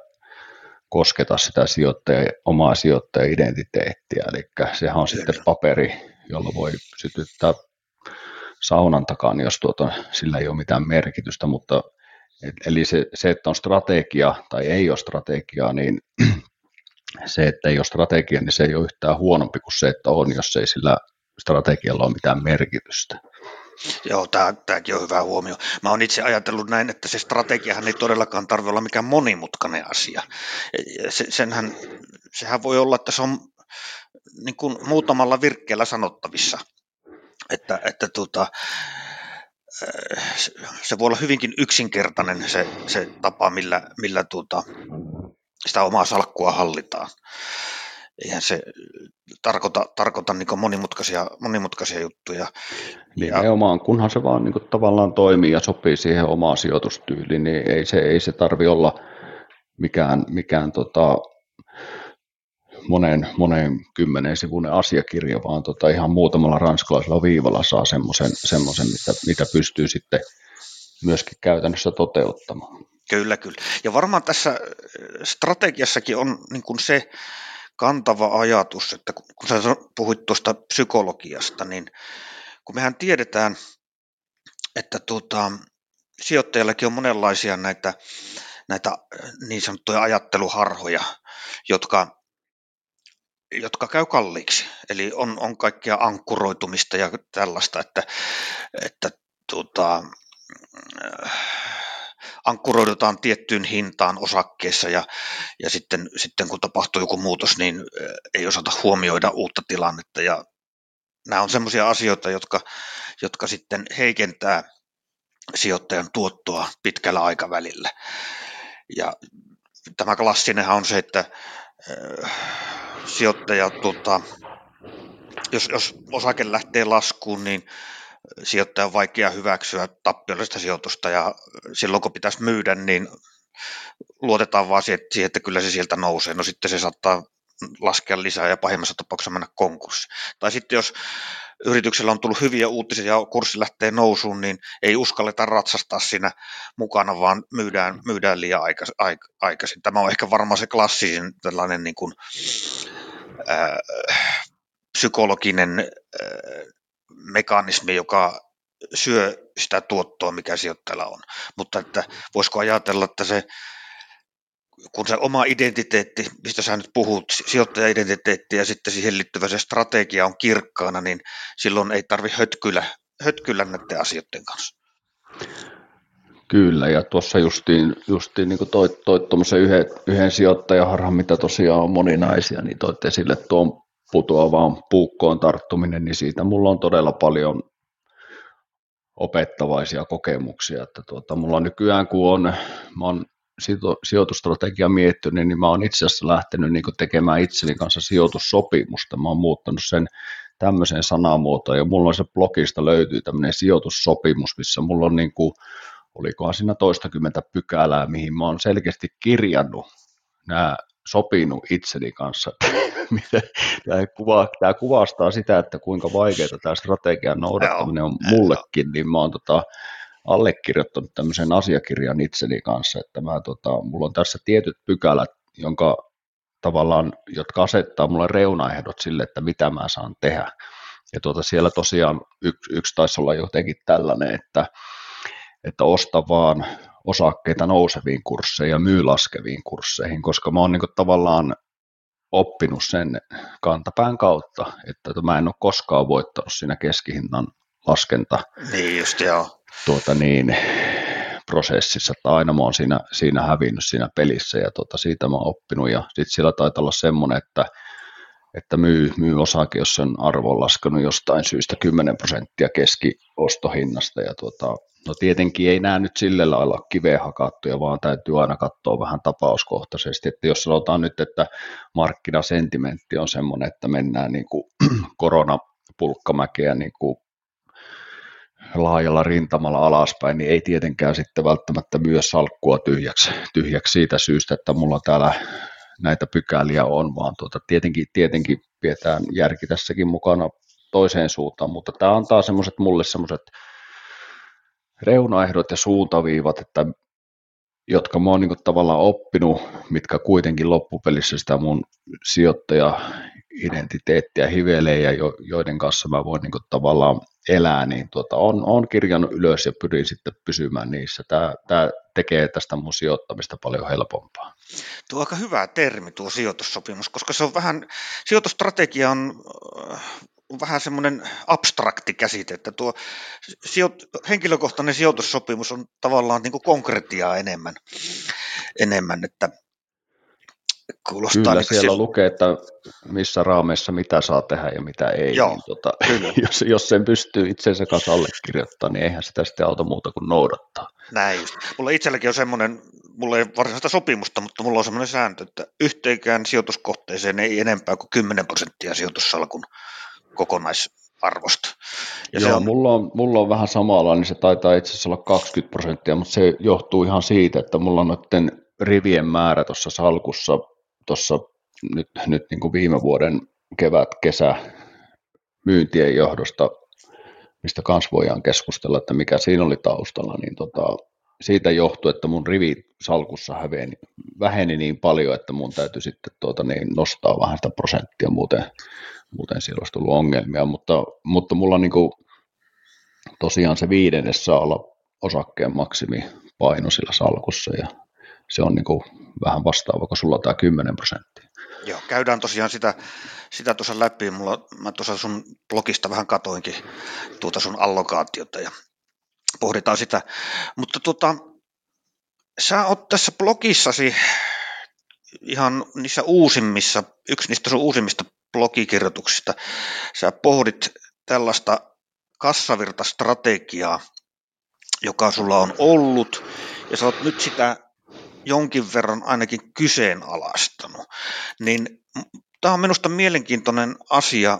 kosketa sitä sijoittaja, omaa sijoittaja-identiteettiä. Eli sehän on sitten paperi, jolla voi sytyttää saunan takaan, jos tuota, sillä ei ole mitään merkitystä, mutta eli se, se, että on strategia tai ei ole strategiaa, niin (clears throat) se, että ei ole strategia, niin se ei ole yhtään huonompi kuin se, että on, jos ei sillä strategialla ole mitään merkitystä. Joo, tämä, tämäkin on hyvä huomio. Mä oon itse ajatellut näin, että se strategiahan ei todellakaan tarvitse olla mikään monimutkainen asia. Se, senhän, sehän voi olla, että se on niin kuin muutamalla virkkeellä sanottavissa. Että, että tuota, se voi olla hyvinkin yksinkertainen se, se tapa, millä, millä tuota, sitä omaa salkkua hallitaan. Eihän se tarkoita, tarkoita niin monimutkaisia, monimutkaisia juttuja. Nimenomaan, ja, kunhan se vaan niin kuin, tavallaan toimii ja sopii siihen omaan sijoitustyyliin, niin ei se, ei se tarvi olla mikään, mikään tota, monen, monen kymmenen sivuinen asiakirja, vaan tota, ihan muutamalla ranskalaisella viivalla saa semmoisen, semmoisen mitä, mitä pystyy sitten myöskin käytännössä toteuttamaan. Kyllä, kyllä. Ja varmaan tässä äh, strategiassakin on niin kuin se kantava ajatus, että kun sä puhuit tuosta psykologiasta, niin kun mehän tiedetään, että tuota, sijoittajallakin on monenlaisia näitä, näitä äh, niin sanottuja ajatteluharhoja, jotka, jotka käy kalliiksi. Eli on, on kaikkia ankkuroitumista ja tällaista, että, että tuota, äh, ankkuroidutaan tiettyyn hintaan osakkeessa ja, ja sitten, sitten kun tapahtuu joku muutos, niin ei osata huomioida uutta tilannetta ja nämä on sellaisia asioita, jotka, jotka sitten heikentää sijoittajan tuottoa pitkällä aikavälillä. Ja tämä klassinenhan on se, että sijoittaja, tuota, jos, jos osake lähtee laskuun, niin sijoittaja on vaikea hyväksyä tappiollista sijoitusta ja silloin kun pitäisi myydä, niin luotetaan vaan siihen, että kyllä se sieltä nousee. No sitten se saattaa laskea lisää ja pahimmassa tapauksessa mennä konkurssi. Tai sitten jos yrityksellä on tullut hyviä uutisia ja kurssi lähtee nousuun, niin ei uskalleta ratsastaa siinä mukana, vaan myydään, myydään liian aikaisin. Tämä on ehkä varmaan se klassisin tällainen niin kuin, ää, psykologinen ää, mekanismi, joka syö sitä tuottoa, mikä sijoittajalla on. Mutta että voisiko ajatella, että se kun se oma identiteetti, mistä sä nyt puhut, sijoittaja-identiteetti ja sitten siihen liittyvä se strategia on kirkkaana, niin silloin ei tarvi hötkyllä, hötkyllä näiden asioiden kanssa. Kyllä, ja tuossa justiin, justiin niin toit, toit yhden, yhden sijoittajaharhan, mitä tosiaan on moninaisia, niin toitte esille tuon putoavaan puukkoon tarttuminen, niin siitä mulla on todella paljon opettavaisia kokemuksia, että tuota, mulla nykyään kun on, mä oon sijoitusstrategia miettinyt, niin mä oon itse asiassa lähtenyt niin tekemään itseni kanssa sijoitussopimusta. Mä oon muuttanut sen tämmöiseen sanamuotoon, ja mulla on se blogista löytyy tämmöinen sijoitussopimus, missä mulla on niin kuin, olikohan siinä toistakymmentä pykälää, mihin mä oon selkeästi kirjannut nämä sopinut itseni kanssa. tämä, (laughs) kuva, tämä kuvastaa sitä, että kuinka vaikeaa tämä strategian noudattaminen on mullekin, niin mä oon tota, allekirjoittanut tämmöisen asiakirjan itseni kanssa, että mä, tota, mulla on tässä tietyt pykälät, jonka tavallaan, jotka asettaa mulle reunaehdot sille, että mitä mä saan tehdä. Ja tuota, siellä tosiaan yksi, yksi taisi olla jotenkin tällainen, että, että osta vaan osakkeita nouseviin kursseihin ja myy laskeviin kursseihin, koska mä oon niin tavallaan oppinut sen kantapään kautta, että mä en ole koskaan voittanut siinä keskihinnan laskenta. Niin just joo tuota niin, prosessissa, että aina mä oon siinä, siinä hävinnyt siinä pelissä ja tuota, siitä mä oon oppinut ja sitten siellä taitaa olla semmoinen, että, että myy, myy osake, jos sen arvo on laskenut jostain syystä 10 prosenttia keskiostohinnasta ja tuota, no tietenkin ei nämä nyt sillä lailla kiveen hakattuja, vaan täytyy aina katsoa vähän tapauskohtaisesti, että jos sanotaan nyt, että markkinasentimentti on semmoinen, että mennään niin kuin (clears throat) koronapulkkamäkeä niin kuin laajalla rintamalla alaspäin, niin ei tietenkään sitten välttämättä myös salkkua tyhjäksi, tyhjäksi siitä syystä, että mulla täällä näitä pykäliä on, vaan tuota, tietenkin, tietenkin pidetään järki tässäkin mukana toiseen suuntaan, mutta tämä antaa semmoiset mulle semmoiset reunaehdot ja suuntaviivat, että jotka mä oon niin tavallaan oppinut, mitkä kuitenkin loppupelissä sitä mun sijoittaja identiteettiä hivelee ja jo, joiden kanssa mä voin niin tavallaan elää, niin tuota, on, on kirjannut ylös ja pyrin sitten pysymään niissä. Tämä, tämä tekee tästä mun sijoittamista paljon helpompaa. Tuo on aika hyvä termi tuo sijoitussopimus, koska se on vähän, sijoitustrategia on vähän semmoinen abstrakti käsite, että tuo sijoit, henkilökohtainen sijoitussopimus on tavallaan niin kuin konkretiaa enemmän, enemmän että Kuulostaa Kyllä, niin siellä sillä... lukee, että missä raameissa mitä saa tehdä ja mitä ei. Joo, niin tota, (laughs) jos, jos sen pystyy itsensä kanssa allekirjoittamaan, niin eihän sitä sitten auta muuta kuin noudattaa. Näin just. Mulla itselläkin on semmoinen, mulla ei varsinaista sopimusta, mutta mulla on semmoinen sääntö, että yhteenkään sijoituskohteeseen ei enempää kuin 10 prosenttia sijoitussalkun kokonaisarvosta. Ja Joo, se on... mulla, on, mulla on vähän samalla, niin se taitaa itse asiassa olla 20 prosenttia, mutta se johtuu ihan siitä, että mulla on noiden rivien määrä tuossa salkussa tuossa nyt, nyt niin kuin viime vuoden kevät, kesä myyntien johdosta, mistä kans voidaan keskustella, että mikä siinä oli taustalla, niin tota, siitä johtui, että mun rivi salkussa häveni, väheni niin paljon, että mun täytyy sitten tuota, niin nostaa vähän sitä prosenttia, muuten, muuten siellä olisi tullut ongelmia, mutta, mutta mulla niin kuin, tosiaan se viidennes saa olla osakkeen maksimipaino sillä salkussa ja se on niin kuin vähän vastaava, kun sulla on tämä 10 prosenttia. Joo, käydään tosiaan sitä, sitä tuossa läpi. Mulla, mä tuossa sun blogista vähän katoinkin tuota sun allokaatiota ja pohditaan sitä. Mutta tuota, sä oot tässä blogissasi ihan niissä uusimmissa, yksi niistä sun uusimmista blogikirjoituksista, sä pohdit tällaista kassavirtastrategiaa, joka sulla on ollut, ja sä oot nyt sitä jonkin verran ainakin kyseenalaistanut, niin tämä on minusta mielenkiintoinen asia.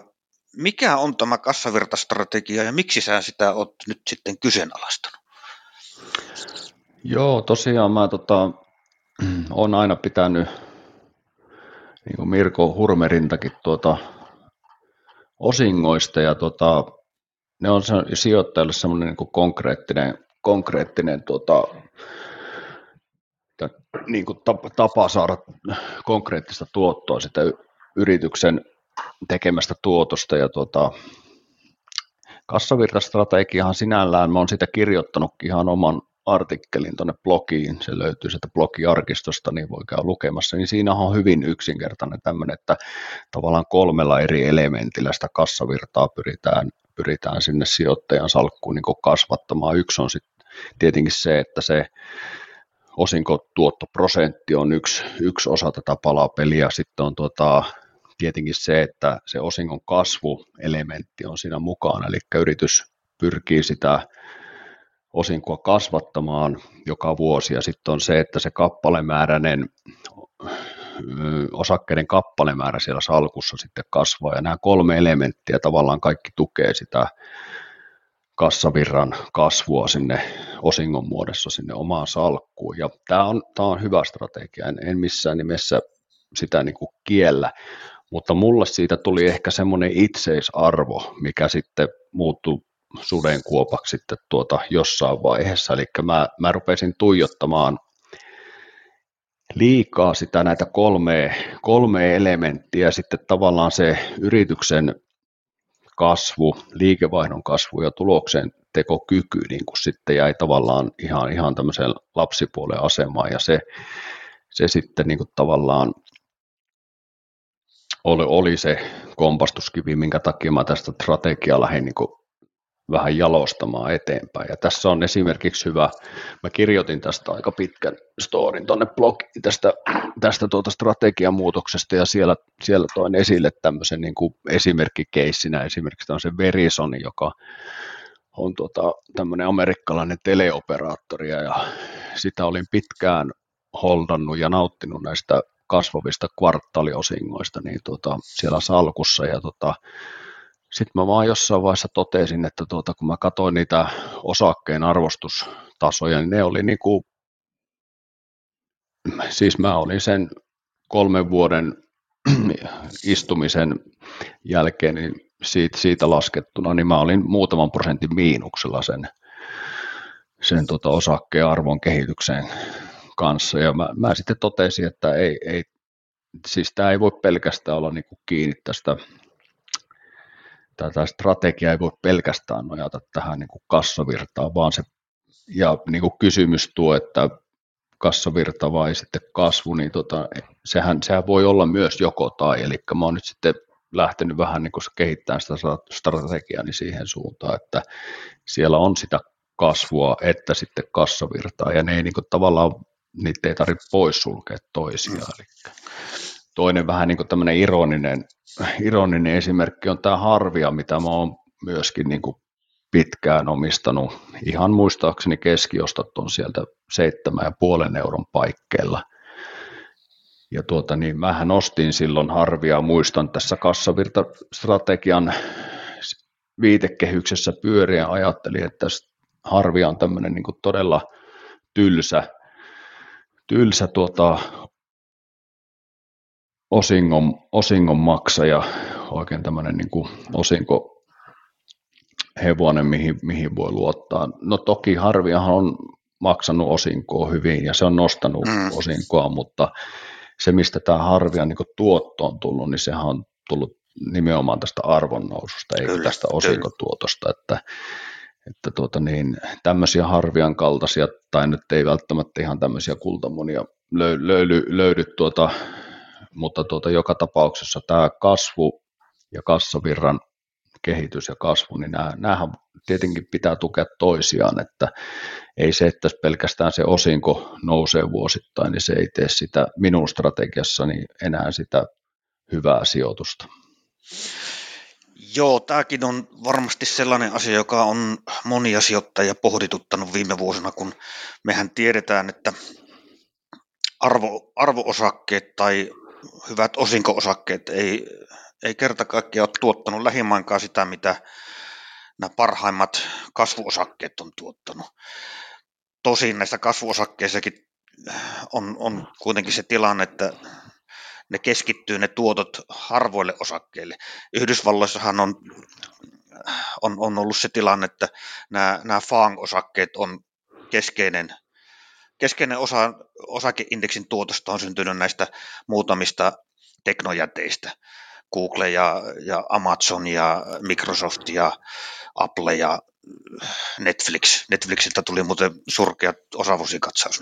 Mikä on tämä kassavirtastrategia ja miksi sä sitä oot nyt sitten kyseenalaistanut? Joo, tosiaan mä tota, (clears throat) on aina pitänyt niin kuin Mirko Hurmerintakin tuota, osingoista ja tota, ne on se, sijoittajalle semmoinen niin konkreettinen, konkreettinen tuota, niin kuin tapa saada konkreettista tuottoa sitä yrityksen tekemästä tuotosta ja tuota, kassavirtastrategiahan sinällään, mä oon sitä kirjoittanut ihan oman artikkelin tuonne blogiin, se löytyy sieltä blogiarkistosta, niin voi käydä lukemassa, niin siinä on hyvin yksinkertainen tämmöinen, että tavallaan kolmella eri elementillä sitä kassavirtaa pyritään, pyritään sinne sijoittajan salkkuun niin kasvattamaan. Yksi on sitten tietenkin se, että se osinkotuottoprosentti on yksi, yksi osa tätä palapeliä, sitten on tuota, tietenkin se, että se osingon kasvuelementti on siinä mukana, eli yritys pyrkii sitä osinkoa kasvattamaan joka vuosi, ja sitten on se, että se kappalemääräinen osakkeiden kappalemäärä siellä salkussa sitten kasvaa, ja nämä kolme elementtiä tavallaan kaikki tukee sitä kassavirran kasvua sinne osingon muodossa sinne omaan salkkuun, ja tämä on, tämä on hyvä strategia, en, en missään nimessä sitä niin kuin kiellä, mutta mulle siitä tuli ehkä semmoinen itseisarvo, mikä sitten muuttui sudenkuopaksi sitten tuota jossain vaiheessa. Eli mä, mä rupesin tuijottamaan liikaa sitä näitä kolme, kolme elementtiä, sitten tavallaan se yrityksen kasvu, liikevaihdon kasvu ja tuloksen tekokyky niin kuin sitten jäi tavallaan ihan, ihan tämmöiseen lapsipuolen asemaan ja se, se sitten niin kuin tavallaan oli, oli se kompastuskivi, minkä takia mä tästä strategiaa lähdin niin vähän jalostamaan eteenpäin. Ja tässä on esimerkiksi hyvä, mä kirjoitin tästä aika pitkän storin tuonne blogiin tästä, tästä tuota strategiamuutoksesta ja siellä, siellä toin esille tämmöisen niin kuin esimerkkikeissinä esimerkiksi tämmöisen Verisonin, joka on tuota, tämmöinen amerikkalainen teleoperaattori ja sitä olin pitkään holdannut ja nauttinut näistä kasvavista kvartaaliosingoista niin tuota, siellä salkussa ja tuota, sitten mä vaan jossain vaiheessa totesin, että tuota, kun mä katsoin niitä osakkeen arvostustasoja, niin ne oli niin kuin, siis mä olin sen kolmen vuoden (clears throat) istumisen jälkeen niin siitä, siitä laskettuna, niin mä olin muutaman prosentin miinuksella sen, sen tota osakkeen arvon kehityksen kanssa. Ja mä, mä sitten totesin, että ei, ei siis tämä ei voi pelkästään olla niin kuin kiinni tästä tätä strategiaa ei voi pelkästään nojata tähän niin kuin kassavirtaan, vaan se, ja niin kuin kysymys tuo, että kassavirta vai sitten kasvu, niin tota, sehän, sehän voi olla myös joko tai, eli mä oon nyt sitten lähtenyt vähän niin kuin kehittämään sitä strategiaa niin siihen suuntaan, että siellä on sitä kasvua, että sitten kassavirtaa, ja ne ei niin kuin tavallaan, niitä ei tarvitse poissulkea toisiaan. Eli toinen vähän niin kuin tämmöinen ironinen, ironinen esimerkki on tämä Harvia, mitä mä oon myöskin niin kuin pitkään omistanut. Ihan muistaakseni keskiostot on sieltä 7,5 euron paikkeilla. Ja tuota, niin mähän ostin silloin Harvia, muistan tässä kassavirtastrategian viitekehyksessä pyöriä ajattelin, että Harvia on tämmöinen niin todella tylsä, tylsä tuota, osingon, osingon maksaja, oikein tämmöinen niin kuin osinko hevonen, mihin, mihin voi luottaa. No toki Harviahan on maksanut osinkoa hyvin ja se on nostanut mm. osinkoa, mutta se, mistä tämä Harvian niin tuotto on tullut, niin sehän on tullut nimenomaan tästä arvonnoususta, eikä kyllä, tästä osinkotuotosta, että, että tuota niin, tämmöisiä Harvian kaltaisia, tai nyt ei välttämättä ihan tämmöisiä kultamonia löy, löydy, löydy tuota mutta tuota, joka tapauksessa tämä kasvu ja kassavirran kehitys ja kasvu, niin nämä, näähän tietenkin pitää tukea toisiaan, että ei se, että pelkästään se osinko nousee vuosittain, niin se ei tee sitä minun strategiassani enää sitä hyvää sijoitusta. Joo, tämäkin on varmasti sellainen asia, joka on monia sijoittajia pohdituttanut viime vuosina, kun mehän tiedetään, että arvo, arvoosakkeet tai hyvät osinkoosakkeet ei, ei kerta kaikkiaan ole tuottanut lähimainkaan sitä, mitä nämä parhaimmat kasvuosakkeet on tuottanut. Tosin näissä kasvuosakkeissakin on, on kuitenkin se tilanne, että ne keskittyy ne tuotot harvoille osakkeille. Yhdysvalloissahan on, on, on ollut se tilanne, että nämä, nämä FANG-osakkeet on keskeinen, keskeinen osa osakeindeksin tuotosta on syntynyt näistä muutamista teknojäteistä. Google ja, ja Amazon ja Microsoft ja Apple ja Netflix. Netflixiltä tuli muuten surkea osavuosikatsaus.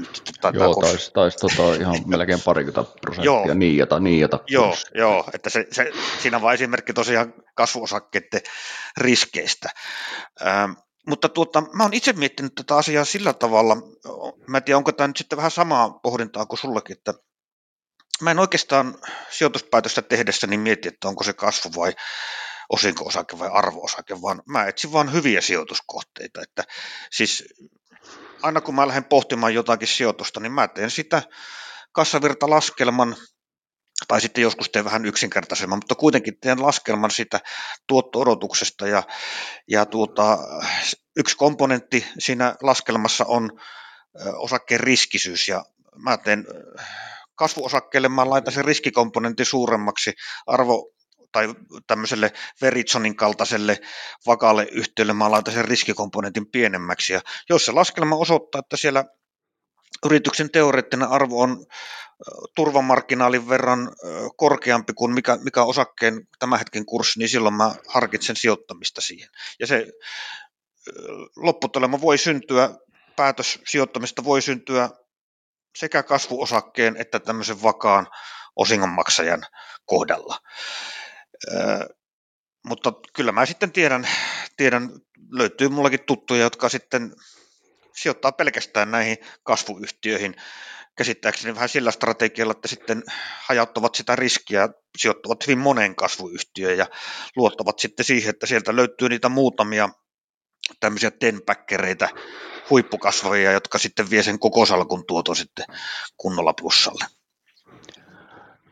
Joo, taisi tais, tota, ihan (laughs) melkein parikymmentä prosenttia niijata, niijata. Joo, joo, että se, se, siinä on vain esimerkki tosiaan kasvuosakkeiden riskeistä. Ähm, mutta tuota, mä oon itse miettinyt tätä asiaa sillä tavalla, mä en tiedä, onko tämä nyt sitten vähän samaa pohdintaa kuin sullakin, että mä en oikeastaan sijoituspäätöstä tehdessä niin mieti, että onko se kasvu vai osinko-osake vai arvo-osake, vaan mä etsin vaan hyviä sijoituskohteita. Että siis aina kun mä lähden pohtimaan jotakin sijoitusta, niin mä teen sitä kassavirtalaskelman, tai sitten joskus teen vähän yksinkertaisemman, mutta kuitenkin teen laskelman sitä tuotto-odotuksesta ja, ja tuota, yksi komponentti siinä laskelmassa on osakkeen riskisyys ja mä teen kasvuosakkeelle mä laitan sen riskikomponentin suuremmaksi, arvo tai tämmöiselle Veritsonin kaltaiselle vakaalle yhtiölle mä laitan sen riskikomponentin pienemmäksi. Ja jos se laskelma osoittaa, että siellä yrityksen teoreettinen arvo on turvamarkkinaalin verran korkeampi kuin mikä, mikä osakkeen tämän hetken kurssi, niin silloin mä harkitsen sijoittamista siihen. Ja se lopputulema voi syntyä, päätös sijoittamista voi syntyä sekä kasvuosakkeen että tämmöisen vakaan osingonmaksajan kohdalla mutta kyllä mä sitten tiedän, tiedän, löytyy mullakin tuttuja, jotka sitten sijoittaa pelkästään näihin kasvuyhtiöihin, käsittääkseni vähän sillä strategialla, että sitten hajauttavat sitä riskiä, sijoittavat hyvin moneen kasvuyhtiöön ja luottavat sitten siihen, että sieltä löytyy niitä muutamia tämmöisiä tenpäkkereitä, huippukasvavia, jotka sitten vie sen koko salkun tuoton sitten kunnolla plussalle.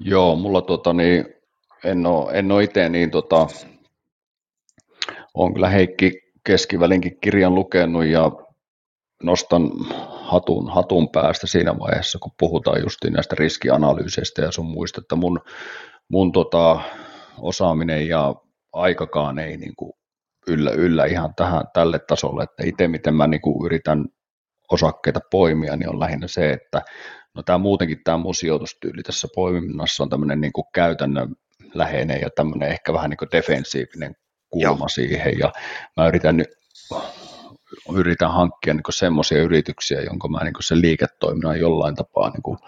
Joo, mulla tuota niin, en ole, en ole itse niin tota, olen kyllä Heikki keskivälinkin kirjan lukenut ja nostan hatun, hatun päästä siinä vaiheessa, kun puhutaan just näistä riskianalyyseistä ja sun muista, että mun, mun tota, osaaminen ja aikakaan ei niin kuin yllä, yllä ihan tähän, tälle tasolle, että itse miten mä niin kuin yritän osakkeita poimia, niin on lähinnä se, että no tämä muutenkin tämä mun sijoitustyyli tässä poiminnassa on tämmöinen niin kuin käytännön läheinen ja tämmöinen ehkä vähän niin kuin defensiivinen kulma Joo. siihen. Ja mä yritän nyt yritän hankkia niin semmoisia yrityksiä, jonka mä niin sen liiketoiminnan jollain tapaa niin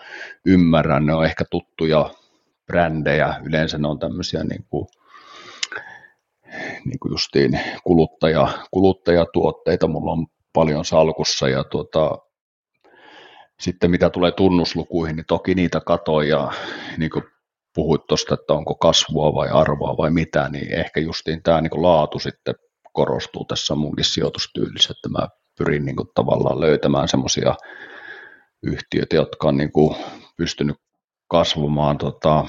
ymmärrän. Ne on ehkä tuttuja brändejä, yleensä ne on tämmöisiä niin kuin, niin kuin justiin kuluttaja, kuluttajatuotteita, mulla on paljon salkussa ja tuota, sitten mitä tulee tunnuslukuihin, niin toki niitä katoin ja niin kuin puhuit tuosta, että onko kasvua vai arvoa vai mitä, niin ehkä justiin tämä niin laatu sitten korostuu tässä munkin sijoitustyylissä, että mä pyrin niin kuin tavallaan löytämään semmoisia yhtiöitä, jotka on niin kuin pystynyt kasvamaan, tota,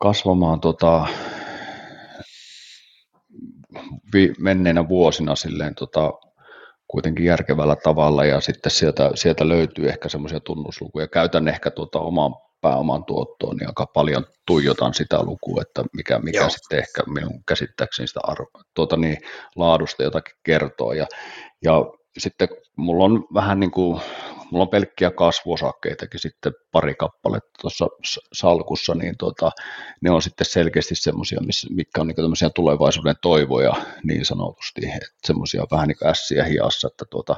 kasvamaan tota, vi, menneinä vuosina silleen tota, kuitenkin järkevällä tavalla ja sitten sieltä, sieltä löytyy ehkä semmoisia tunnuslukuja. Käytän ehkä tuota oman pääoman tuottoon, niin aika paljon tuijotan sitä lukua, että mikä, mikä sitten ehkä minun käsittääkseni sitä arvo, tuota niin, laadusta jotakin kertoo. Ja, ja sitten mulla on vähän niin kuin, mulla on pelkkiä kasvuosakkeitakin sitten pari kappaletta tuossa salkussa, niin tuota, ne on sitten selkeästi semmoisia, mitkä on niin tulevaisuuden toivoja niin sanotusti, että semmoisia vähän niin kuin ässiä hiassa, että tuota,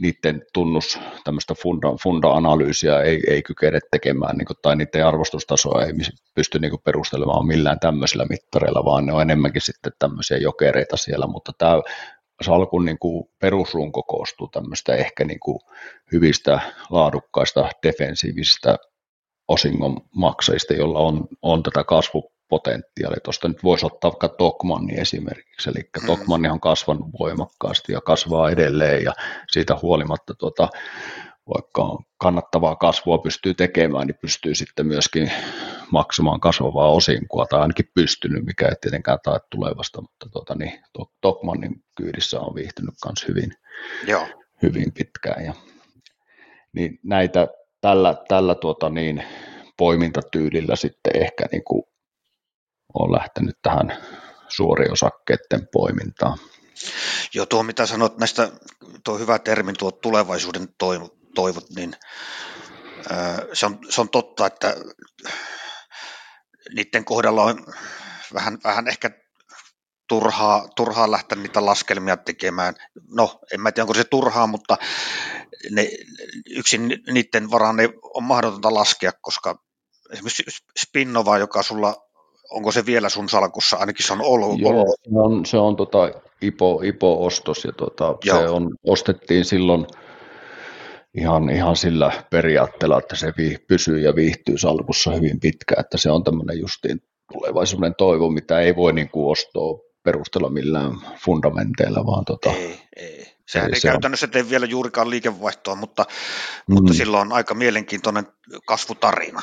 niiden tunnus, tämmöistä funda, funda-analyysiä ei, ei kykene tekemään, niin kuin, tai niiden arvostustasoa ei pysty niin kuin, perustelemaan millään tämmöisillä mittareilla, vaan ne on enemmänkin sitten tämmöisiä jokereita siellä, mutta tämä salkun niin kuin, perusrunko koostuu tämmöistä ehkä niin kuin, hyvistä, laadukkaista, defensiivisistä osingon maksajista, joilla on, on tätä kasvu, potentiaali. Tuosta nyt voisi ottaa vaikka Tokmanni esimerkiksi, eli mm. Tokmanni on kasvanut voimakkaasti ja kasvaa edelleen ja siitä huolimatta tuota, vaikka kannattavaa kasvua pystyy tekemään, niin pystyy sitten myöskin maksamaan kasvavaa osinkoa, tai ainakin pystynyt, mikä ei tietenkään tae tulevasta, mutta tuota, niin, Tokmannin kyydissä on viihtynyt myös hyvin, Joo. hyvin pitkään. Ja, niin näitä tällä, tällä tuota, niin, poimintatyylillä sitten ehkä niin kuin on lähtenyt tähän suoriosakkeiden poimintaan. Joo, tuo mitä sanot näistä, tuo hyvä termi, tuo tulevaisuuden toivot, niin se on, se on totta, että niiden kohdalla on vähän, vähän ehkä turhaa, turhaa lähteä niitä laskelmia tekemään. No, en mä tiedä, onko se turhaa, mutta ne, yksin niiden varaan ne on mahdotonta laskea, koska esimerkiksi Spinnova, joka sulla onko se vielä sun salkussa, ainakin se on ollut. Joo, ollut. se on, se on tota IPO, IPO-ostos ja tota, se on, ostettiin silloin ihan, ihan sillä periaatteella, että se vii, pysyy ja viihtyy salkussa hyvin pitkään, että se on tämmöinen justiin tulevaisuuden toivo, mitä ei voi niin kuin ostoa perustella millään fundamenteilla, vaan tota, ei, ei. Sehän ei, ei se käytännössä on. tee vielä juurikaan liikevaihtoa, mutta, mm. mutta sillä on aika mielenkiintoinen kasvutarina.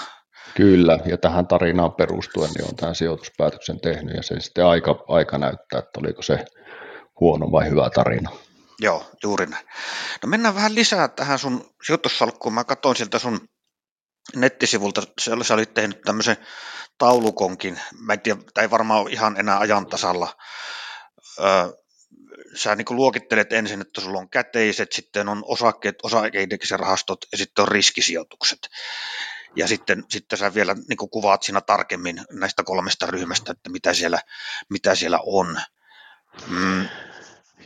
Kyllä, ja tähän tarinaan perustuen niin on tämän sijoituspäätöksen tehnyt, ja se sitten aika, aika näyttää, että oliko se huono vai hyvä tarina. Joo, juuri näin. No mennään vähän lisää tähän sun sijoitussalkkuun. Mä katsoin sieltä sun nettisivulta, sä olit tehnyt tämmöisen taulukonkin. Mä en tiedä, tämä ei varmaan ole ihan enää ajan tasalla. Öö, sä niin luokittelet ensin, että sulla on käteiset, sitten on osakkeet, rahastot ja sitten on riskisijoitukset ja sitten, sitten sä vielä niin kuvaat siinä tarkemmin näistä kolmesta ryhmästä, että mitä siellä, mitä siellä on. Mm.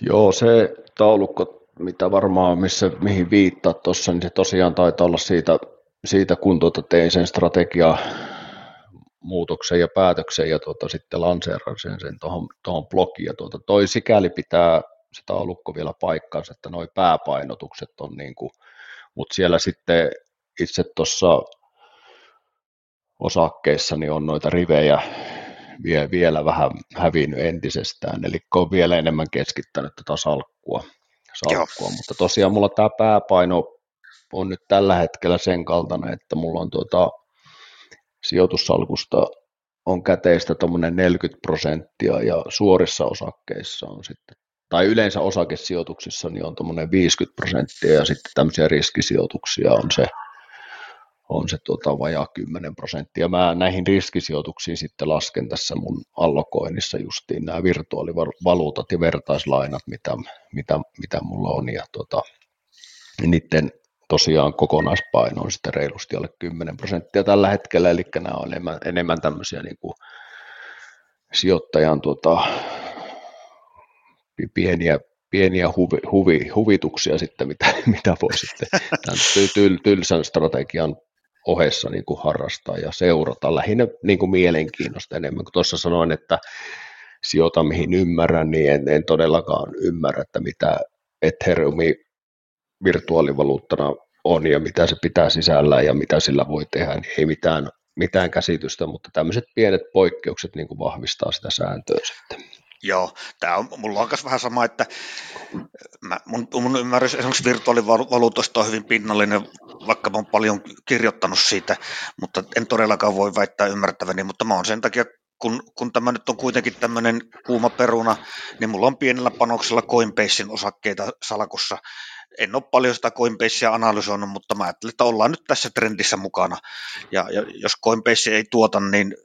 Joo, se taulukko, mitä varmaan, missä, mihin viittaa tuossa, niin se tosiaan taitaa olla siitä, siitä kun tuota tein sen strategia muutoksen ja päätöksen ja tuota, sitten lanseerasin sen tuohon, blogiin. Ja tuota, toi sikäli pitää se taulukko vielä paikkaansa, että nuo pääpainotukset on niin kuin, mutta siellä sitten itse tuossa osakkeissa niin on noita rivejä vie, vielä vähän hävinnyt entisestään, eli on vielä enemmän keskittänyt tätä salkkua, salkkua. mutta tosiaan mulla tämä pääpaino on nyt tällä hetkellä sen kaltainen, että mulla on tuota sijoitussalkusta on käteistä tuommoinen 40 prosenttia ja suorissa osakkeissa on sitten, tai yleensä osakesijoituksissa niin on tuommoinen 50 prosenttia ja sitten tämmöisiä riskisijoituksia on se on se tuota vajaa 10 prosenttia. Mä näihin riskisijoituksiin sitten lasken tässä mun allokoinnissa justiin nämä virtuaalivaluutat ja vertaislainat, mitä, mitä, mitä mulla on, ja tuota, niiden tosiaan kokonaispaino on sitten reilusti alle 10 prosenttia tällä hetkellä, eli nämä on enemmän, enemmän tämmöisiä niin kuin sijoittajan tuota, pieniä, pieniä huvi, huvi, huvituksia sitten, mitä, (laughs) mitä voi sitten tämän tyl, tylsän strategian ohessa niin kuin harrastaa ja seurata lähinnä niin kuin mielenkiinnosta enemmän. Kun tuossa sanoin, että sijoita mihin ymmärrän, niin en, en todellakaan ymmärrä, että mitä Ethereumi virtuaalivaluuttana on ja mitä se pitää sisällään ja mitä sillä voi tehdä, niin ei mitään, mitään käsitystä, mutta tämmöiset pienet poikkeukset niin kuin vahvistaa sitä sääntöä sitten. Joo, tämä on, mulla on myös vähän sama, että mä, mun, mun ymmärrys esimerkiksi virtuaalivaluutosta on hyvin pinnallinen, vaikka mä oon paljon kirjoittanut siitä, mutta en todellakaan voi väittää ymmärtäväni, mutta mä oon sen takia, kun, kun tämä nyt on kuitenkin tämmöinen kuuma peruna, niin mulla on pienellä panoksella Coinbasein osakkeita salkussa. En ole paljon sitä Coinbasea analysoinut, mutta mä ajattelin, että ollaan nyt tässä trendissä mukana. Ja, ja jos Coinbase ei tuota, niin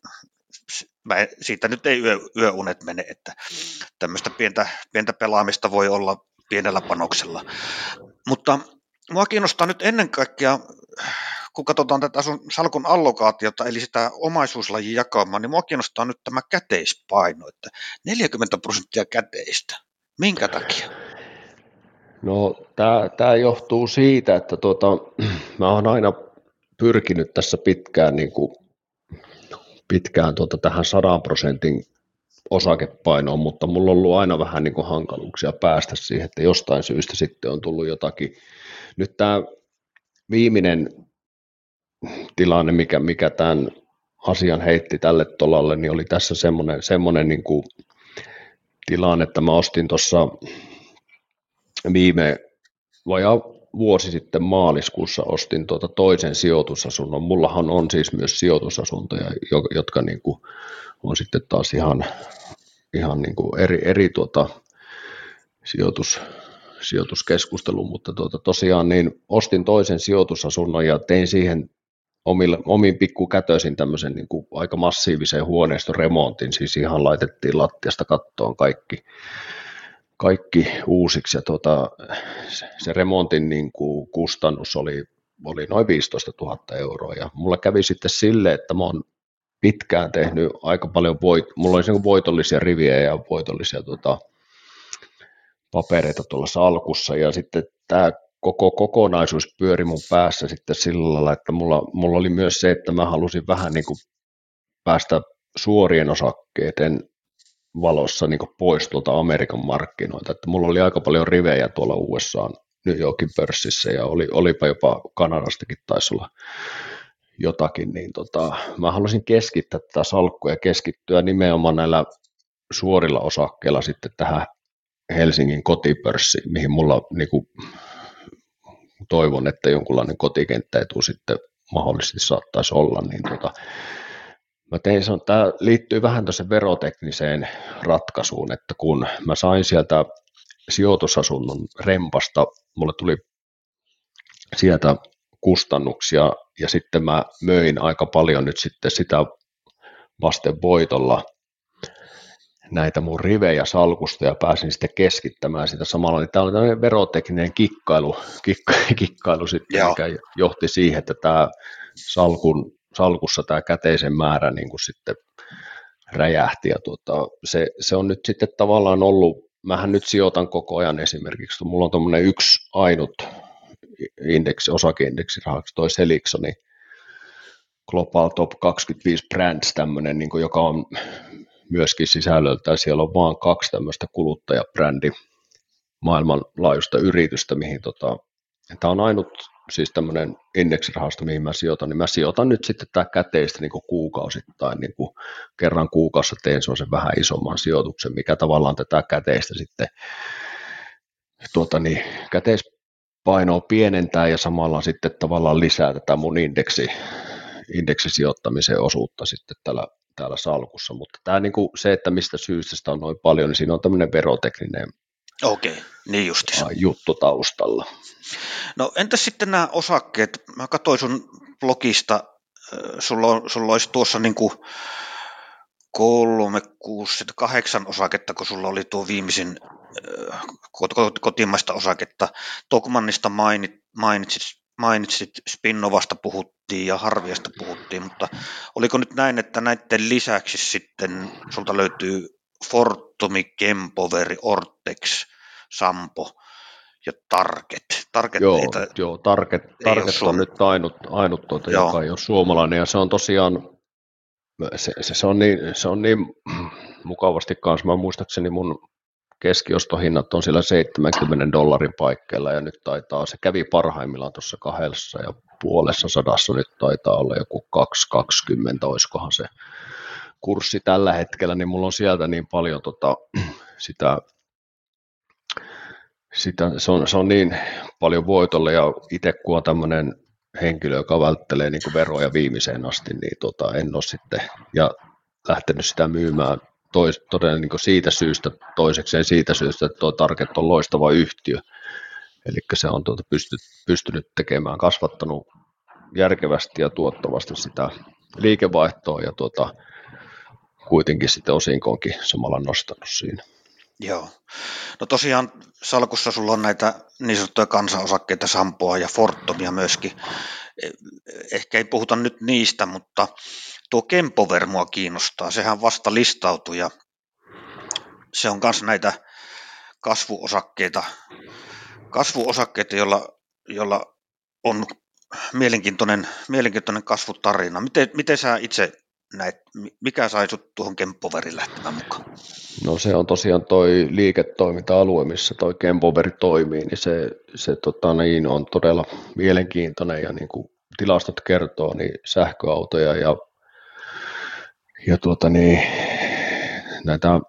mä, siitä nyt ei yö, yöunet mene, että tämmöistä pientä, pientä pelaamista voi olla pienellä panoksella. Mutta mua kiinnostaa nyt ennen kaikkea, kun katsotaan tätä sun salkun allokaatiota, eli sitä omaisuuslajin jakaumaa, niin mua kiinnostaa nyt tämä käteispaino, että 40 prosenttia käteistä. Minkä takia? No tämä johtuu siitä, että tuota, (clears throat) mä oon aina pyrkinyt tässä pitkään, niin kuin, pitkään tuota, tähän 100 prosentin osakepainoon, mutta mulla on ollut aina vähän niin kuin hankaluuksia päästä siihen, että jostain syystä sitten on tullut jotakin. Nyt tämä viimeinen tilanne, mikä, mikä tämän asian heitti tälle tolalle, niin oli tässä semmoinen, semmoinen niin kuin tilanne, että mä ostin tuossa viime vajaa vuosi sitten maaliskuussa ostin tuota toisen sijoitusasunnon. Mullahan on siis myös sijoitusasuntoja, jotka niin kuin on sitten taas ihan, ihan niin kuin eri, eri tuota sijoitus, sijoituskeskustelu, mutta tuota, tosiaan niin ostin toisen sijoitusasunnon ja tein siihen omille, omiin pikkukätöisin tämmöisen niin kuin aika massiivisen huoneiston remontin, siis ihan laitettiin lattiasta kattoon kaikki, kaikki uusiksi ja tuota, se, remontin niin kuin kustannus oli, oli noin 15 000 euroa. Ja mulla kävi sitten sille, että mä oon pitkään tehnyt aika paljon, voit, mulla oli niin voitollisia rivejä ja voitollisia tuota, papereita tuolla salkussa. Ja sitten tämä koko kokonaisuus pyöri mun päässä sitten sillä lailla, että mulla, mulla oli myös se, että mä halusin vähän niin kuin päästä suorien osakkeiden valossa niin pois tuolta Amerikan markkinoilta. Että mulla oli aika paljon rivejä tuolla USA New Yorkin pörssissä ja oli, olipa jopa Kanadastakin taisi olla jotakin, niin tota, mä halusin keskittää tätä salkkua ja keskittyä nimenomaan näillä suorilla osakkeilla sitten tähän Helsingin kotipörssiin, mihin mulla niin kuin, toivon, että jonkunlainen kotikenttäetu sitten mahdollisesti saattaisi olla, niin tota, mä tein sen, tämä liittyy vähän tuossa verotekniseen ratkaisuun, että kun mä sain sieltä sijoitusasunnon rempasta, mulle tuli sieltä kustannuksia ja sitten mä möin aika paljon nyt sitten sitä vasten voitolla näitä mun rivejä salkusta ja pääsin sitten keskittämään sitä samalla. Niin tämä oli tämmöinen verotekninen kikkailu, kikka, (laughs) kikkailu sitten, Joo. mikä johti siihen, että tämä salkun, salkussa tämä käteisen määrä niin kuin sitten räjähti. Ja tuota, se, se, on nyt sitten tavallaan ollut, mähän nyt sijoitan koko ajan esimerkiksi, mulla on tuommoinen yksi ainut indeksi, osakeindeksirahaksi, toi Selixoni Global Top 25 Brands, tämmöinen, niin kuin, joka on myöskin sisällöltään. Siellä on vain kaksi tämmöistä kuluttajabrändi maailmanlaajuista yritystä, mihin tota, tämä on ainut siis tämmöinen indeksirahasto, mihin mä sijoitan, niin mä sijoitan nyt sitten tämä käteistä niin kuin kuukausittain, niin kuin kerran kuukausi teen sen vähän isomman sijoituksen, mikä tavallaan tätä käteistä sitten tuota niin, käteispainoa pienentää ja samalla sitten tavallaan lisää tätä mun indeksi, indeksisijoittamisen osuutta sitten tällä täällä salkussa, mutta tämä niin kuin se, että mistä syystä sitä on noin paljon, niin siinä on tämmöinen verotekninen Okei, niin justiinsa. juttu taustalla. No entäs sitten nämä osakkeet? Mä katsoin sun blogista, sulla, on, sulla olisi tuossa niin kuin kolme, kuusi, kahdeksan osaketta, kun sulla oli tuo viimeisin kotimaista osaketta. Tokmannista mainit, mainitsit, mainitsit, Spinnovasta puhuttiin ja Harviasta puhuttiin, mutta oliko nyt näin, että näiden lisäksi sitten sulta löytyy Fortumi, Kempoveri, Ortex, Sampo ja Target. Target joo, ei, joo Target, Target on nyt ainut, ainut tuota, joka ei ole suomalainen ja se on tosiaan se, se, se, on niin, se on niin (clears throat) mukavasti kanssa. Mä muistaakseni mun keskiostohinnat on siellä 70 dollarin paikkeilla ja nyt taitaa, se kävi parhaimmillaan tuossa kahdessa ja puolessa sadassa, nyt taitaa olla joku 220, olisikohan se kurssi tällä hetkellä, niin mulla on sieltä niin paljon tota, (clears throat) sitä, sitä se, on, se on niin paljon voitolle ja itse kun on tämmöinen henkilö, joka välttelee niin veroja viimeiseen asti, niin tota, en ole sitten ja lähtenyt sitä myymään tois, todella niin siitä syystä, toisekseen siitä syystä, että tuo Target on loistava yhtiö. Eli se on tuota pysty, pystynyt tekemään, kasvattanut järkevästi ja tuottavasti sitä liikevaihtoa ja tuota, kuitenkin sitten osinkoonkin samalla nostanut siinä. Joo. No tosiaan salkussa sulla on näitä niin sanottuja kansanosakkeita, Sampoa ja Fortumia myöskin. Eh, ehkä ei puhuta nyt niistä, mutta tuo Kempover mua kiinnostaa. Sehän vasta listautui ja se on myös näitä kasvuosakkeita. kasvuosakkeita, jolla, jolla on mielenkiintoinen, mielenkiintoinen kasvutarina. Miten, miten sä itse näet, mikä sai sut tuohon Kempoverin lähtemään mukaan? No se on tosiaan toi liiketoiminta-alue, missä toi Kempoveri toimii, niin se, se tota, niin on todella mielenkiintoinen ja niin kuin tilastot kertoo, niin sähköautoja ja, ja tuota, niin, näitä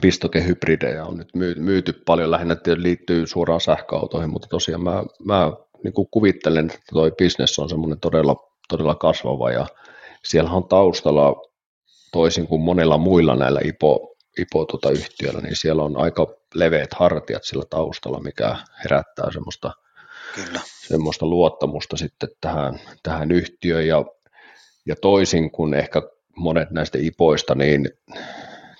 pistokehybridejä on nyt myyty, paljon, lähinnä liittyy suoraan sähköautoihin, mutta tosiaan mä, mä niin kuin kuvittelen, että toi bisnes on semmoinen todella, todella kasvava ja siellä on taustalla toisin kuin monilla muilla näillä IPO, IPO tuota yhtiöillä, niin siellä on aika leveät hartiat sillä taustalla, mikä herättää semmoista, Kyllä. semmoista luottamusta sitten tähän, tähän yhtiöön ja, ja toisin kuin ehkä monet näistä IPOista, niin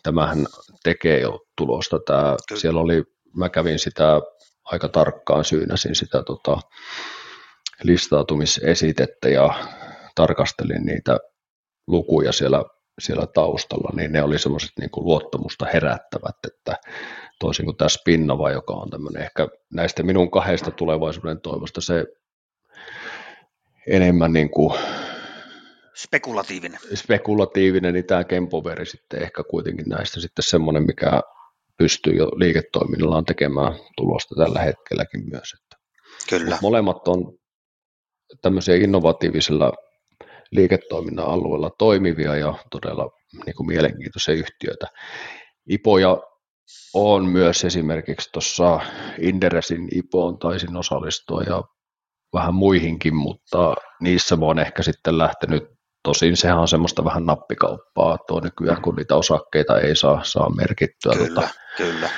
tämähän tekee jo tulosta. Tämä, siellä oli, mä kävin sitä aika tarkkaan syynäsin sitä tota, listautumisesitettä ja tarkastelin niitä lukuja siellä, siellä taustalla, niin ne oli semmoiset niin luottamusta herättävät, että toisin kuin tämä Spinnova, joka on tämmöinen ehkä näistä minun kahdesta tulevaisuuden toivosta se enemmän niin kuin Spekulatiivinen. Spekulatiivinen, niin tämä Kempoveri sitten ehkä kuitenkin näistä sitten semmoinen, mikä pystyy jo liiketoiminnallaan tekemään tulosta tällä hetkelläkin myös. Että. Kyllä. Mut molemmat on tämmöisiä innovatiivisella liiketoiminnan alueella toimivia ja todella niin kuin mielenkiintoisia yhtiöitä. Ipoja on myös esimerkiksi tuossa Inderesin IPOon taisin osallistua ja vähän muihinkin, mutta niissä mä oon ehkä sitten lähtenyt Tosin sehän on semmoista vähän nappikauppaa tuo nykyään, kun niitä osakkeita ei saa, saa merkittyä. Kyllä, tota, kyllä.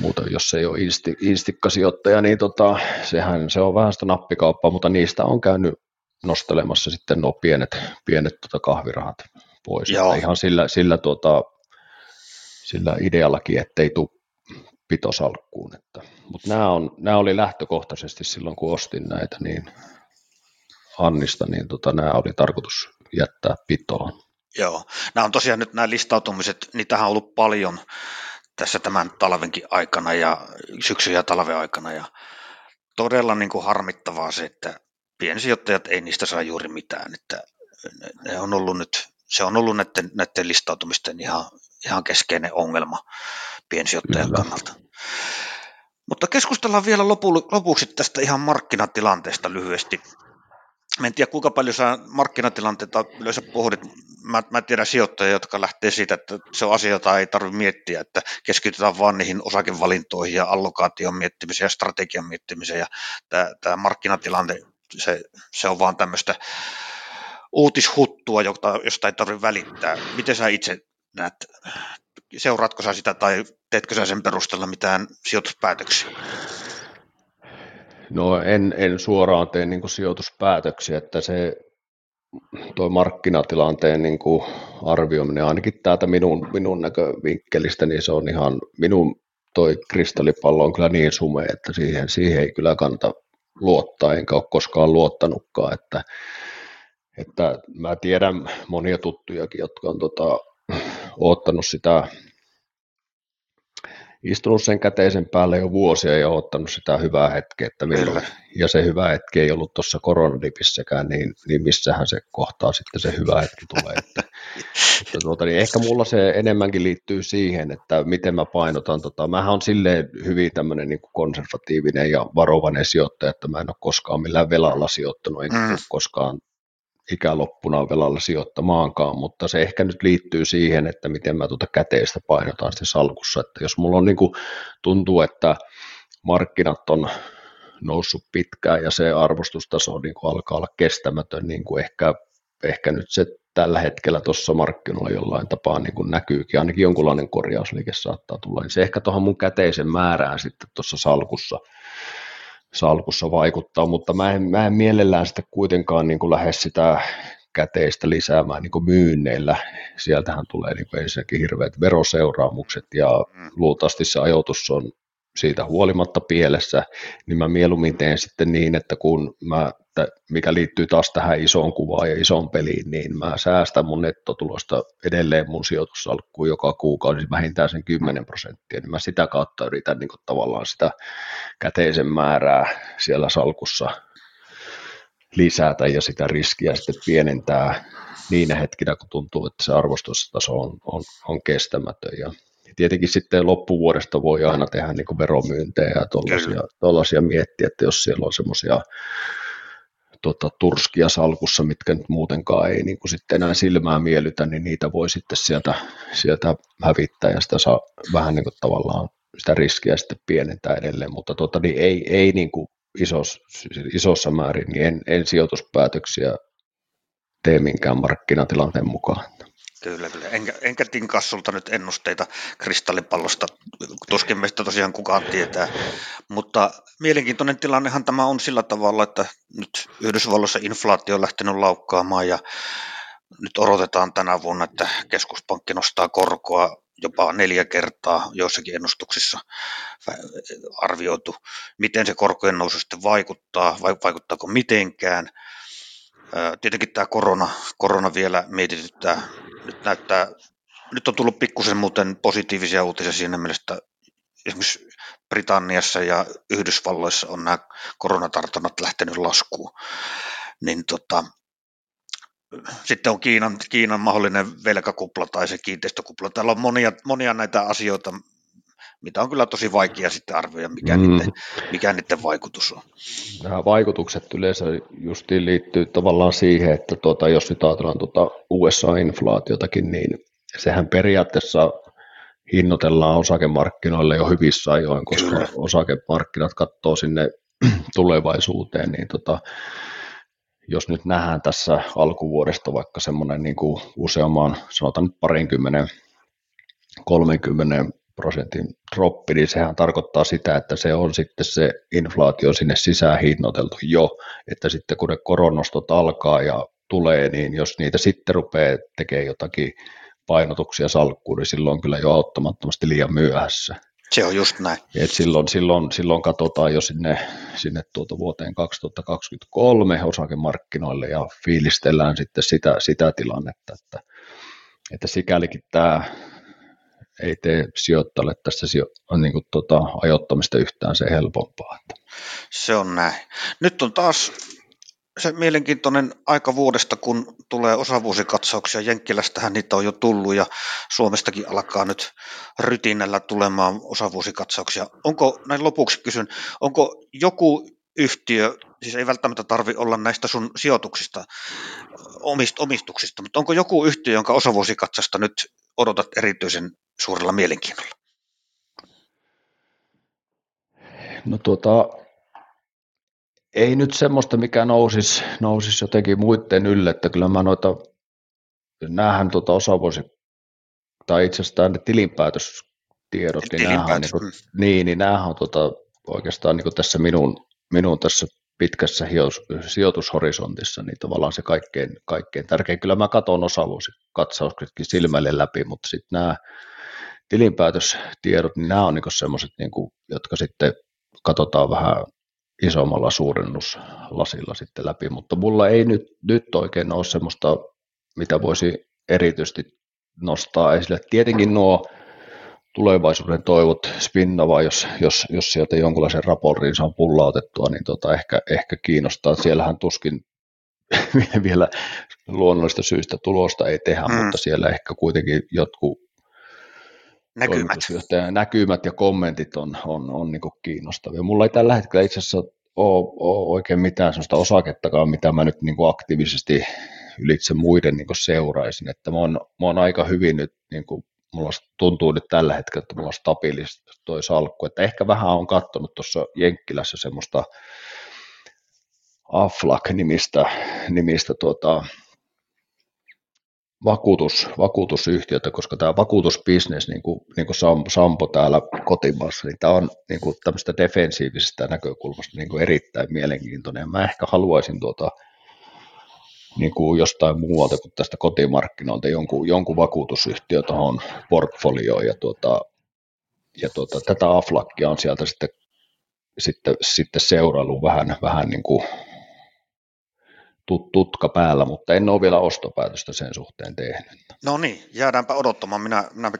Muuten, jos ei ole insti, instikkasijoittaja, niin tota, sehän se on vähän sitä nappikauppaa, mutta niistä on käynyt nostelemassa sitten nuo pienet, pienet tota kahvirahat pois. Joo. Ihan sillä, sillä, tuota, sillä ideallakin, ettei tule pitosalkkuun. Että, mutta nämä, on, nämä oli lähtökohtaisesti silloin, kun ostin näitä, niin Annista, niin tota, nämä oli tarkoitus jättää pitoon. Joo, nämä on tosiaan nyt nämä listautumiset, niitähän on ollut paljon tässä tämän talvenkin aikana ja syksyn ja talven aikana ja todella niin kuin harmittavaa se, että piensijoittajat ei niistä saa juuri mitään, että ne on ollut nyt, se on ollut näiden, näiden listautumisten ihan, ihan keskeinen ongelma piensijoittajan Kyllä. kannalta. Mutta keskustellaan vielä lopuksi tästä ihan markkinatilanteesta lyhyesti. Mä en tiedä, kuinka paljon sä markkinatilanteita yleensä pohdit. Mä, mä tiedän sijoittajia, jotka lähtee siitä, että se on asia, jota ei tarvitse miettiä, että keskitytään vaan niihin osakevalintoihin ja allokaation miettimiseen ja strategian miettimiseen. Ja tämä, markkinatilanne, se, se on vaan tämmöistä uutishuttua, jota, josta ei tarvitse välittää. Miten sä itse näet, seuraatko sä sitä tai teetkö sä sen perusteella mitään sijoituspäätöksiä? No en, en suoraan tee niin kuin sijoituspäätöksiä, että se tuo markkinatilanteen niin kuin arvioiminen ainakin täältä minun, minun näkövinkkelistä, niin se on ihan, minun toi kristallipallo on kyllä niin sume, että siihen, siihen ei kyllä kannata luottaa, enkä ole koskaan luottanutkaan, että, että mä tiedän monia tuttujakin, jotka on tota, ottanut sitä istunut sen käteisen päälle jo vuosia ja ottanut sitä hyvää hetkeä, että milloin, ja se hyvä hetki ei ollut tuossa koronadipissäkään, niin, niin missähän se kohtaa sitten se hyvä hetki tulee. Että, (laughs) että tuota, niin ehkä mulla se enemmänkin liittyy siihen, että miten mä painotan, tota, mähän on silleen hyvin tämmöinen niin konservatiivinen ja varovainen sijoittaja, että mä en ole koskaan millään velalla sijoittanut, enkä mm. koskaan ikäloppuna velalla sijoittamaankaan, mutta se ehkä nyt liittyy siihen, että miten mä tuota käteistä painotan sitten salkussa, että jos mulla on niin kuin, tuntuu, että markkinat on noussut pitkään ja se arvostustaso niin kuin alkaa olla kestämätön, niin kuin ehkä, ehkä nyt se tällä hetkellä tuossa markkinoilla jollain tapaa niin kuin näkyykin, ainakin jonkunlainen korjausliike saattaa tulla, niin se ehkä tuohon mun käteisen määrään sitten tuossa salkussa salkussa vaikuttaa, mutta mä en, mä en mielellään sitä kuitenkaan niin kuin lähde sitä käteistä lisäämään niin kuin myynneillä. Sieltähän tulee niin kuin ensinnäkin hirveät veroseuraamukset ja mm. luultavasti se ajoitus on siitä huolimatta pielessä, niin mä mieluummin teen sitten niin, että kun mä mikä liittyy taas tähän isoon kuvaan ja isoon peliin, niin mä säästän mun nettotulosta edelleen mun sijoitussalkkuun joka kuukausi vähintään sen 10 prosenttia, niin mä sitä kautta yritän niin kuin tavallaan sitä käteisen määrää siellä salkussa lisätä ja sitä riskiä sitten pienentää niinä hetkinä, kun tuntuu, että se arvostustaso on, on, on kestämätön. Ja tietenkin sitten loppuvuodesta voi aina tehdä niin veromyyntejä ja tuollaisia miettiä, että jos siellä on semmoisia tota, turskia salkussa, mitkä nyt muutenkaan ei niin kuin sitten enää silmää miellytä, niin niitä voi sitten sieltä, sieltä hävittää ja sitä saa vähän niin kuin tavallaan sitä riskiä sitten pienentää edelleen, mutta tota, niin ei, ei niin kuin isos, isossa määrin, niin en, en sijoituspäätöksiä tee minkään markkinatilanteen mukaan. Kyllä, kyllä. Enkä, enkä tinkaa sulta nyt ennusteita kristallipallosta, tuskin meistä tosiaan kukaan tietää. Mutta mielenkiintoinen tilannehan tämä on sillä tavalla, että nyt Yhdysvalloissa inflaatio on lähtenyt laukkaamaan ja nyt odotetaan tänä vuonna, että keskuspankki nostaa korkoa jopa neljä kertaa joissakin ennustuksissa arvioitu. Miten se korkojen nousu sitten vaikuttaa, vai vaikuttaako mitenkään. Tietenkin tämä korona, korona vielä mietityttää. Nyt näyttää, nyt on tullut pikkusen muuten positiivisia uutisia siinä mielessä, että esimerkiksi Britanniassa ja Yhdysvalloissa on nämä koronatartunnat lähtenyt laskuun. Niin tota, sitten on Kiinan, Kiinan mahdollinen velkakupla tai se kiinteistökupla. Täällä on monia, monia näitä asioita, mitä on kyllä tosi vaikea sitten arvioida, mikä, mm. niiden, mikä niiden vaikutus on. Nämä vaikutukset yleensä justiin liittyy tavallaan siihen, että tuota, jos nyt ajatellaan tuota USA-inflaatiotakin, niin sehän periaatteessa hinnoitellaan osakemarkkinoille jo hyvissä ajoin, koska Kyllä. osakemarkkinat katsoo sinne (clears throat) tulevaisuuteen, niin tota, jos nyt nähdään tässä alkuvuodesta vaikka semmoinen niin kuin useamman, sanotaan nyt parinkymmenen, 30 prosentin droppi, niin sehän tarkoittaa sitä, että se on sitten se inflaatio sinne sisään hinnoiteltu jo, että sitten kun ne koronostot alkaa ja tulee, niin jos niitä sitten rupeaa tekemään jotakin painotuksia salkkuun, niin silloin kyllä jo auttamattomasti liian myöhässä. Se on just näin. Et silloin, silloin, silloin katsotaan jo sinne, sinne tuota vuoteen 2023 osakemarkkinoille ja fiilistellään sitten sitä, sitä tilannetta, että, että sikälikin tämä ei tee sijoittajalle tästä sijo- niin kuin, tota, ajoittamista yhtään se helpompaa. Se on näin. Nyt on taas se mielenkiintoinen aika vuodesta, kun tulee osavuosikatsauksia. Jenkkilästähän niitä on jo tullut ja Suomestakin alkaa nyt rytinällä tulemaan osavuosikatsauksia. Onko, näin lopuksi kysyn, onko joku yhtiö, siis ei välttämättä tarvi olla näistä sun sijoituksista, omist, omistuksista, mutta onko joku yhtiö, jonka osavuosikatsasta nyt odotat erityisen suurella mielenkiinnolla? No tuota, ei nyt semmoista, mikä nousisi, nousisi jotenkin muiden ylle, että kyllä mä noita, näähän tuota osavuosi, tai itse asiassa ne tilinpäätöstiedot, niin näähän, niin, kuin, niin, niin näähän on tuota, oikeastaan niin tässä minun, minun tässä pitkässä sijoitushorisontissa, niin tavallaan se kaikkein, kaikkein tärkein. Kyllä mä katson osavuosikatsauksetkin silmälle läpi, mutta sitten nämä tilinpäätöstiedot, niin nämä on niin semmoiset, niin jotka sitten katsotaan vähän isommalla suurennuslasilla sitten läpi, mutta mulla ei nyt, nyt oikein ole semmoista, mitä voisi erityisesti nostaa esille. Tietenkin nuo tulevaisuuden toivot Spinnova, jos, jos, jos sieltä jonkunlaisen raportin saa pullautettua, niin tota ehkä, ehkä kiinnostaa. Siellähän tuskin (laughs) vielä luonnollista syistä tulosta ei tehdä, mm. mutta siellä ehkä kuitenkin jotkut näkymät. näkymät ja kommentit on, on, on niin kiinnostavia. Mulla ei tällä hetkellä itse asiassa ole, ole oikein mitään sellaista osakettakaan, mitä mä nyt niin kuin aktiivisesti ylitse muiden niin kuin seuraisin. Että mä oon, mä oon aika hyvin nyt, niin kuin, mulla tuntuu nyt tällä hetkellä, että mulla on stabiilista toi salkku. Että ehkä vähän on katsonut tuossa Jenkkilässä semmoista Aflak-nimistä nimistä tuota, vakuutus, vakuutusyhtiötä, koska tämä vakuutusbisnes, niin kuin, niin kuin Sampo täällä kotimaassa, niin tämä on niin kuin tämmöistä defensiivisestä näkökulmasta niin kuin erittäin mielenkiintoinen. Mä ehkä haluaisin tuota, niin kuin jostain muualta kuin tästä kotimarkkinoilta jonkun, jonkun vakuutusyhtiö tuohon portfolioon ja, tuota, ja tuota, tätä Aflakkia on sieltä sitten, sitten, sitten seuraillut vähän, vähän niin kuin tutka päällä, mutta en ole vielä ostopäätöstä sen suhteen tehnyt. No niin, jäädäänpä odottamaan. Minä, minä,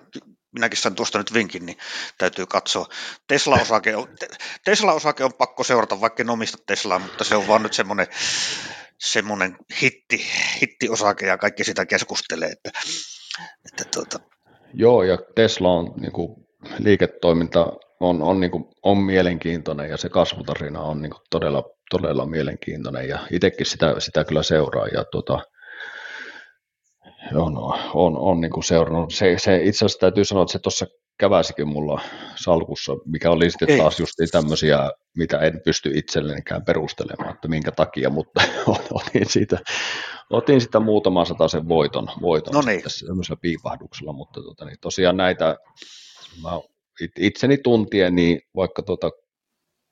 minäkin sain tuosta nyt vinkin, niin täytyy katsoa. Tesla-osake on, Tesla-osake on pakko seurata, vaikka en omista Teslaa, mutta se on vaan nyt semmoinen, semmoinen hitti, hittiosake ja kaikki sitä keskustelee. Että, että tuota. Joo, ja Tesla on niin kuin, liiketoiminta on, on, niin kuin, on mielenkiintoinen ja se kasvutarina on niin kuin, todella, todella mielenkiintoinen ja itsekin sitä, sitä kyllä seuraa ja tuota, on, on, on niin kuin seurannut. Se, se, itse asiassa täytyy sanoa, että se tuossa käväsikin mulla salkussa, mikä oli sitten Ei. taas just tämmöisiä, mitä en pysty itsellenikään perustelemaan, että minkä takia, mutta (laughs) otin siitä, otin sitä muutaman sen voiton, voiton no niin. tämmöisellä piipahduksella, mutta tota, niin tosiaan näitä, mä itseni tuntien, niin vaikka tota,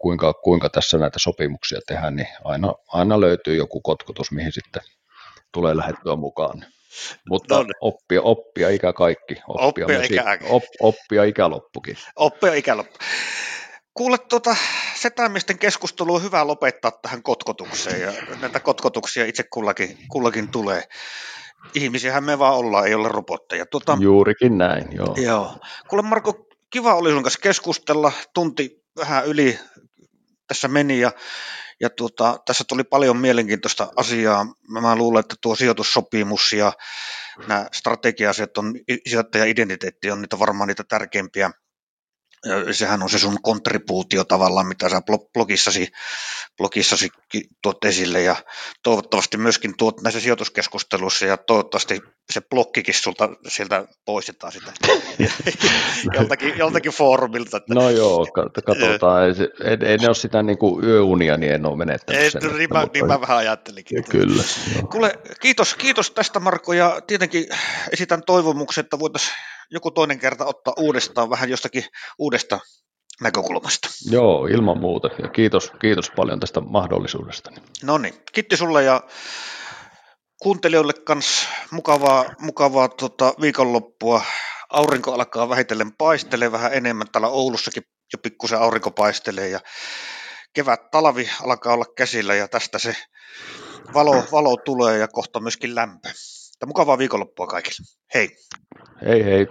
kuinka, kuinka tässä näitä sopimuksia tehdään, niin aina, aina löytyy joku kotkotus, mihin sitten tulee lähettyä mukaan. Mutta no, niin. oppia, oppia ikä kaikki. Oppia, oppia, ikä. Op, oppia ikäloppukin. Oppia ikäloppu. Kuule, tuota, setämisten keskustelu on hyvä lopettaa tähän kotkotukseen, ja näitä kotkotuksia itse kullakin, kullakin tulee. Ihmisiähän me vaan ollaan, ei ole robotteja. Tuota, Juurikin näin, joo. joo. Kuule Marko, kiva oli sun kanssa keskustella, tunti vähän yli tässä meni, ja ja tuota, tässä tuli paljon mielenkiintoista asiaa. Mä luulen, että tuo sijoitussopimus ja nämä strategia-asiat on, sijoittaja-identiteetti on niitä varmaan niitä tärkeimpiä sehän on se sun kontribuutio tavallaan, mitä sä blogissasi, blogissasi tuot esille ja toivottavasti myöskin tuot näissä sijoituskeskusteluissa ja toivottavasti se blokkikin sulta sieltä poistetaan sitä (laughs) joltakin, joltakin foorumilta. Että... No joo, katsotaan. Ei, ei, ei ne ole sitä niin kuin yöunia, niin en ole menettänyt ei, sen. Niin, mä, niin mä vähän ajattelinkin. Kyllä. Kuule, kiitos, kiitos tästä Marko ja tietenkin esitän toivomuksen, että voitaisiin joku toinen kerta ottaa uudestaan vähän jostakin uudesta näkökulmasta. Joo, ilman muuta. Ja kiitos, kiitos paljon tästä mahdollisuudesta. No niin, kiitti sulle ja kuuntelijoille kanssa mukavaa, mukavaa tota, viikonloppua. Aurinko alkaa vähitellen paistelee vähän enemmän. Täällä Oulussakin jo pikkusen aurinko paistelee ja kevät talvi alkaa olla käsillä ja tästä se valo, valo tulee ja kohta myöskin lämpö. Mukavaa viikonloppua kaikille. Hei. Hei hei.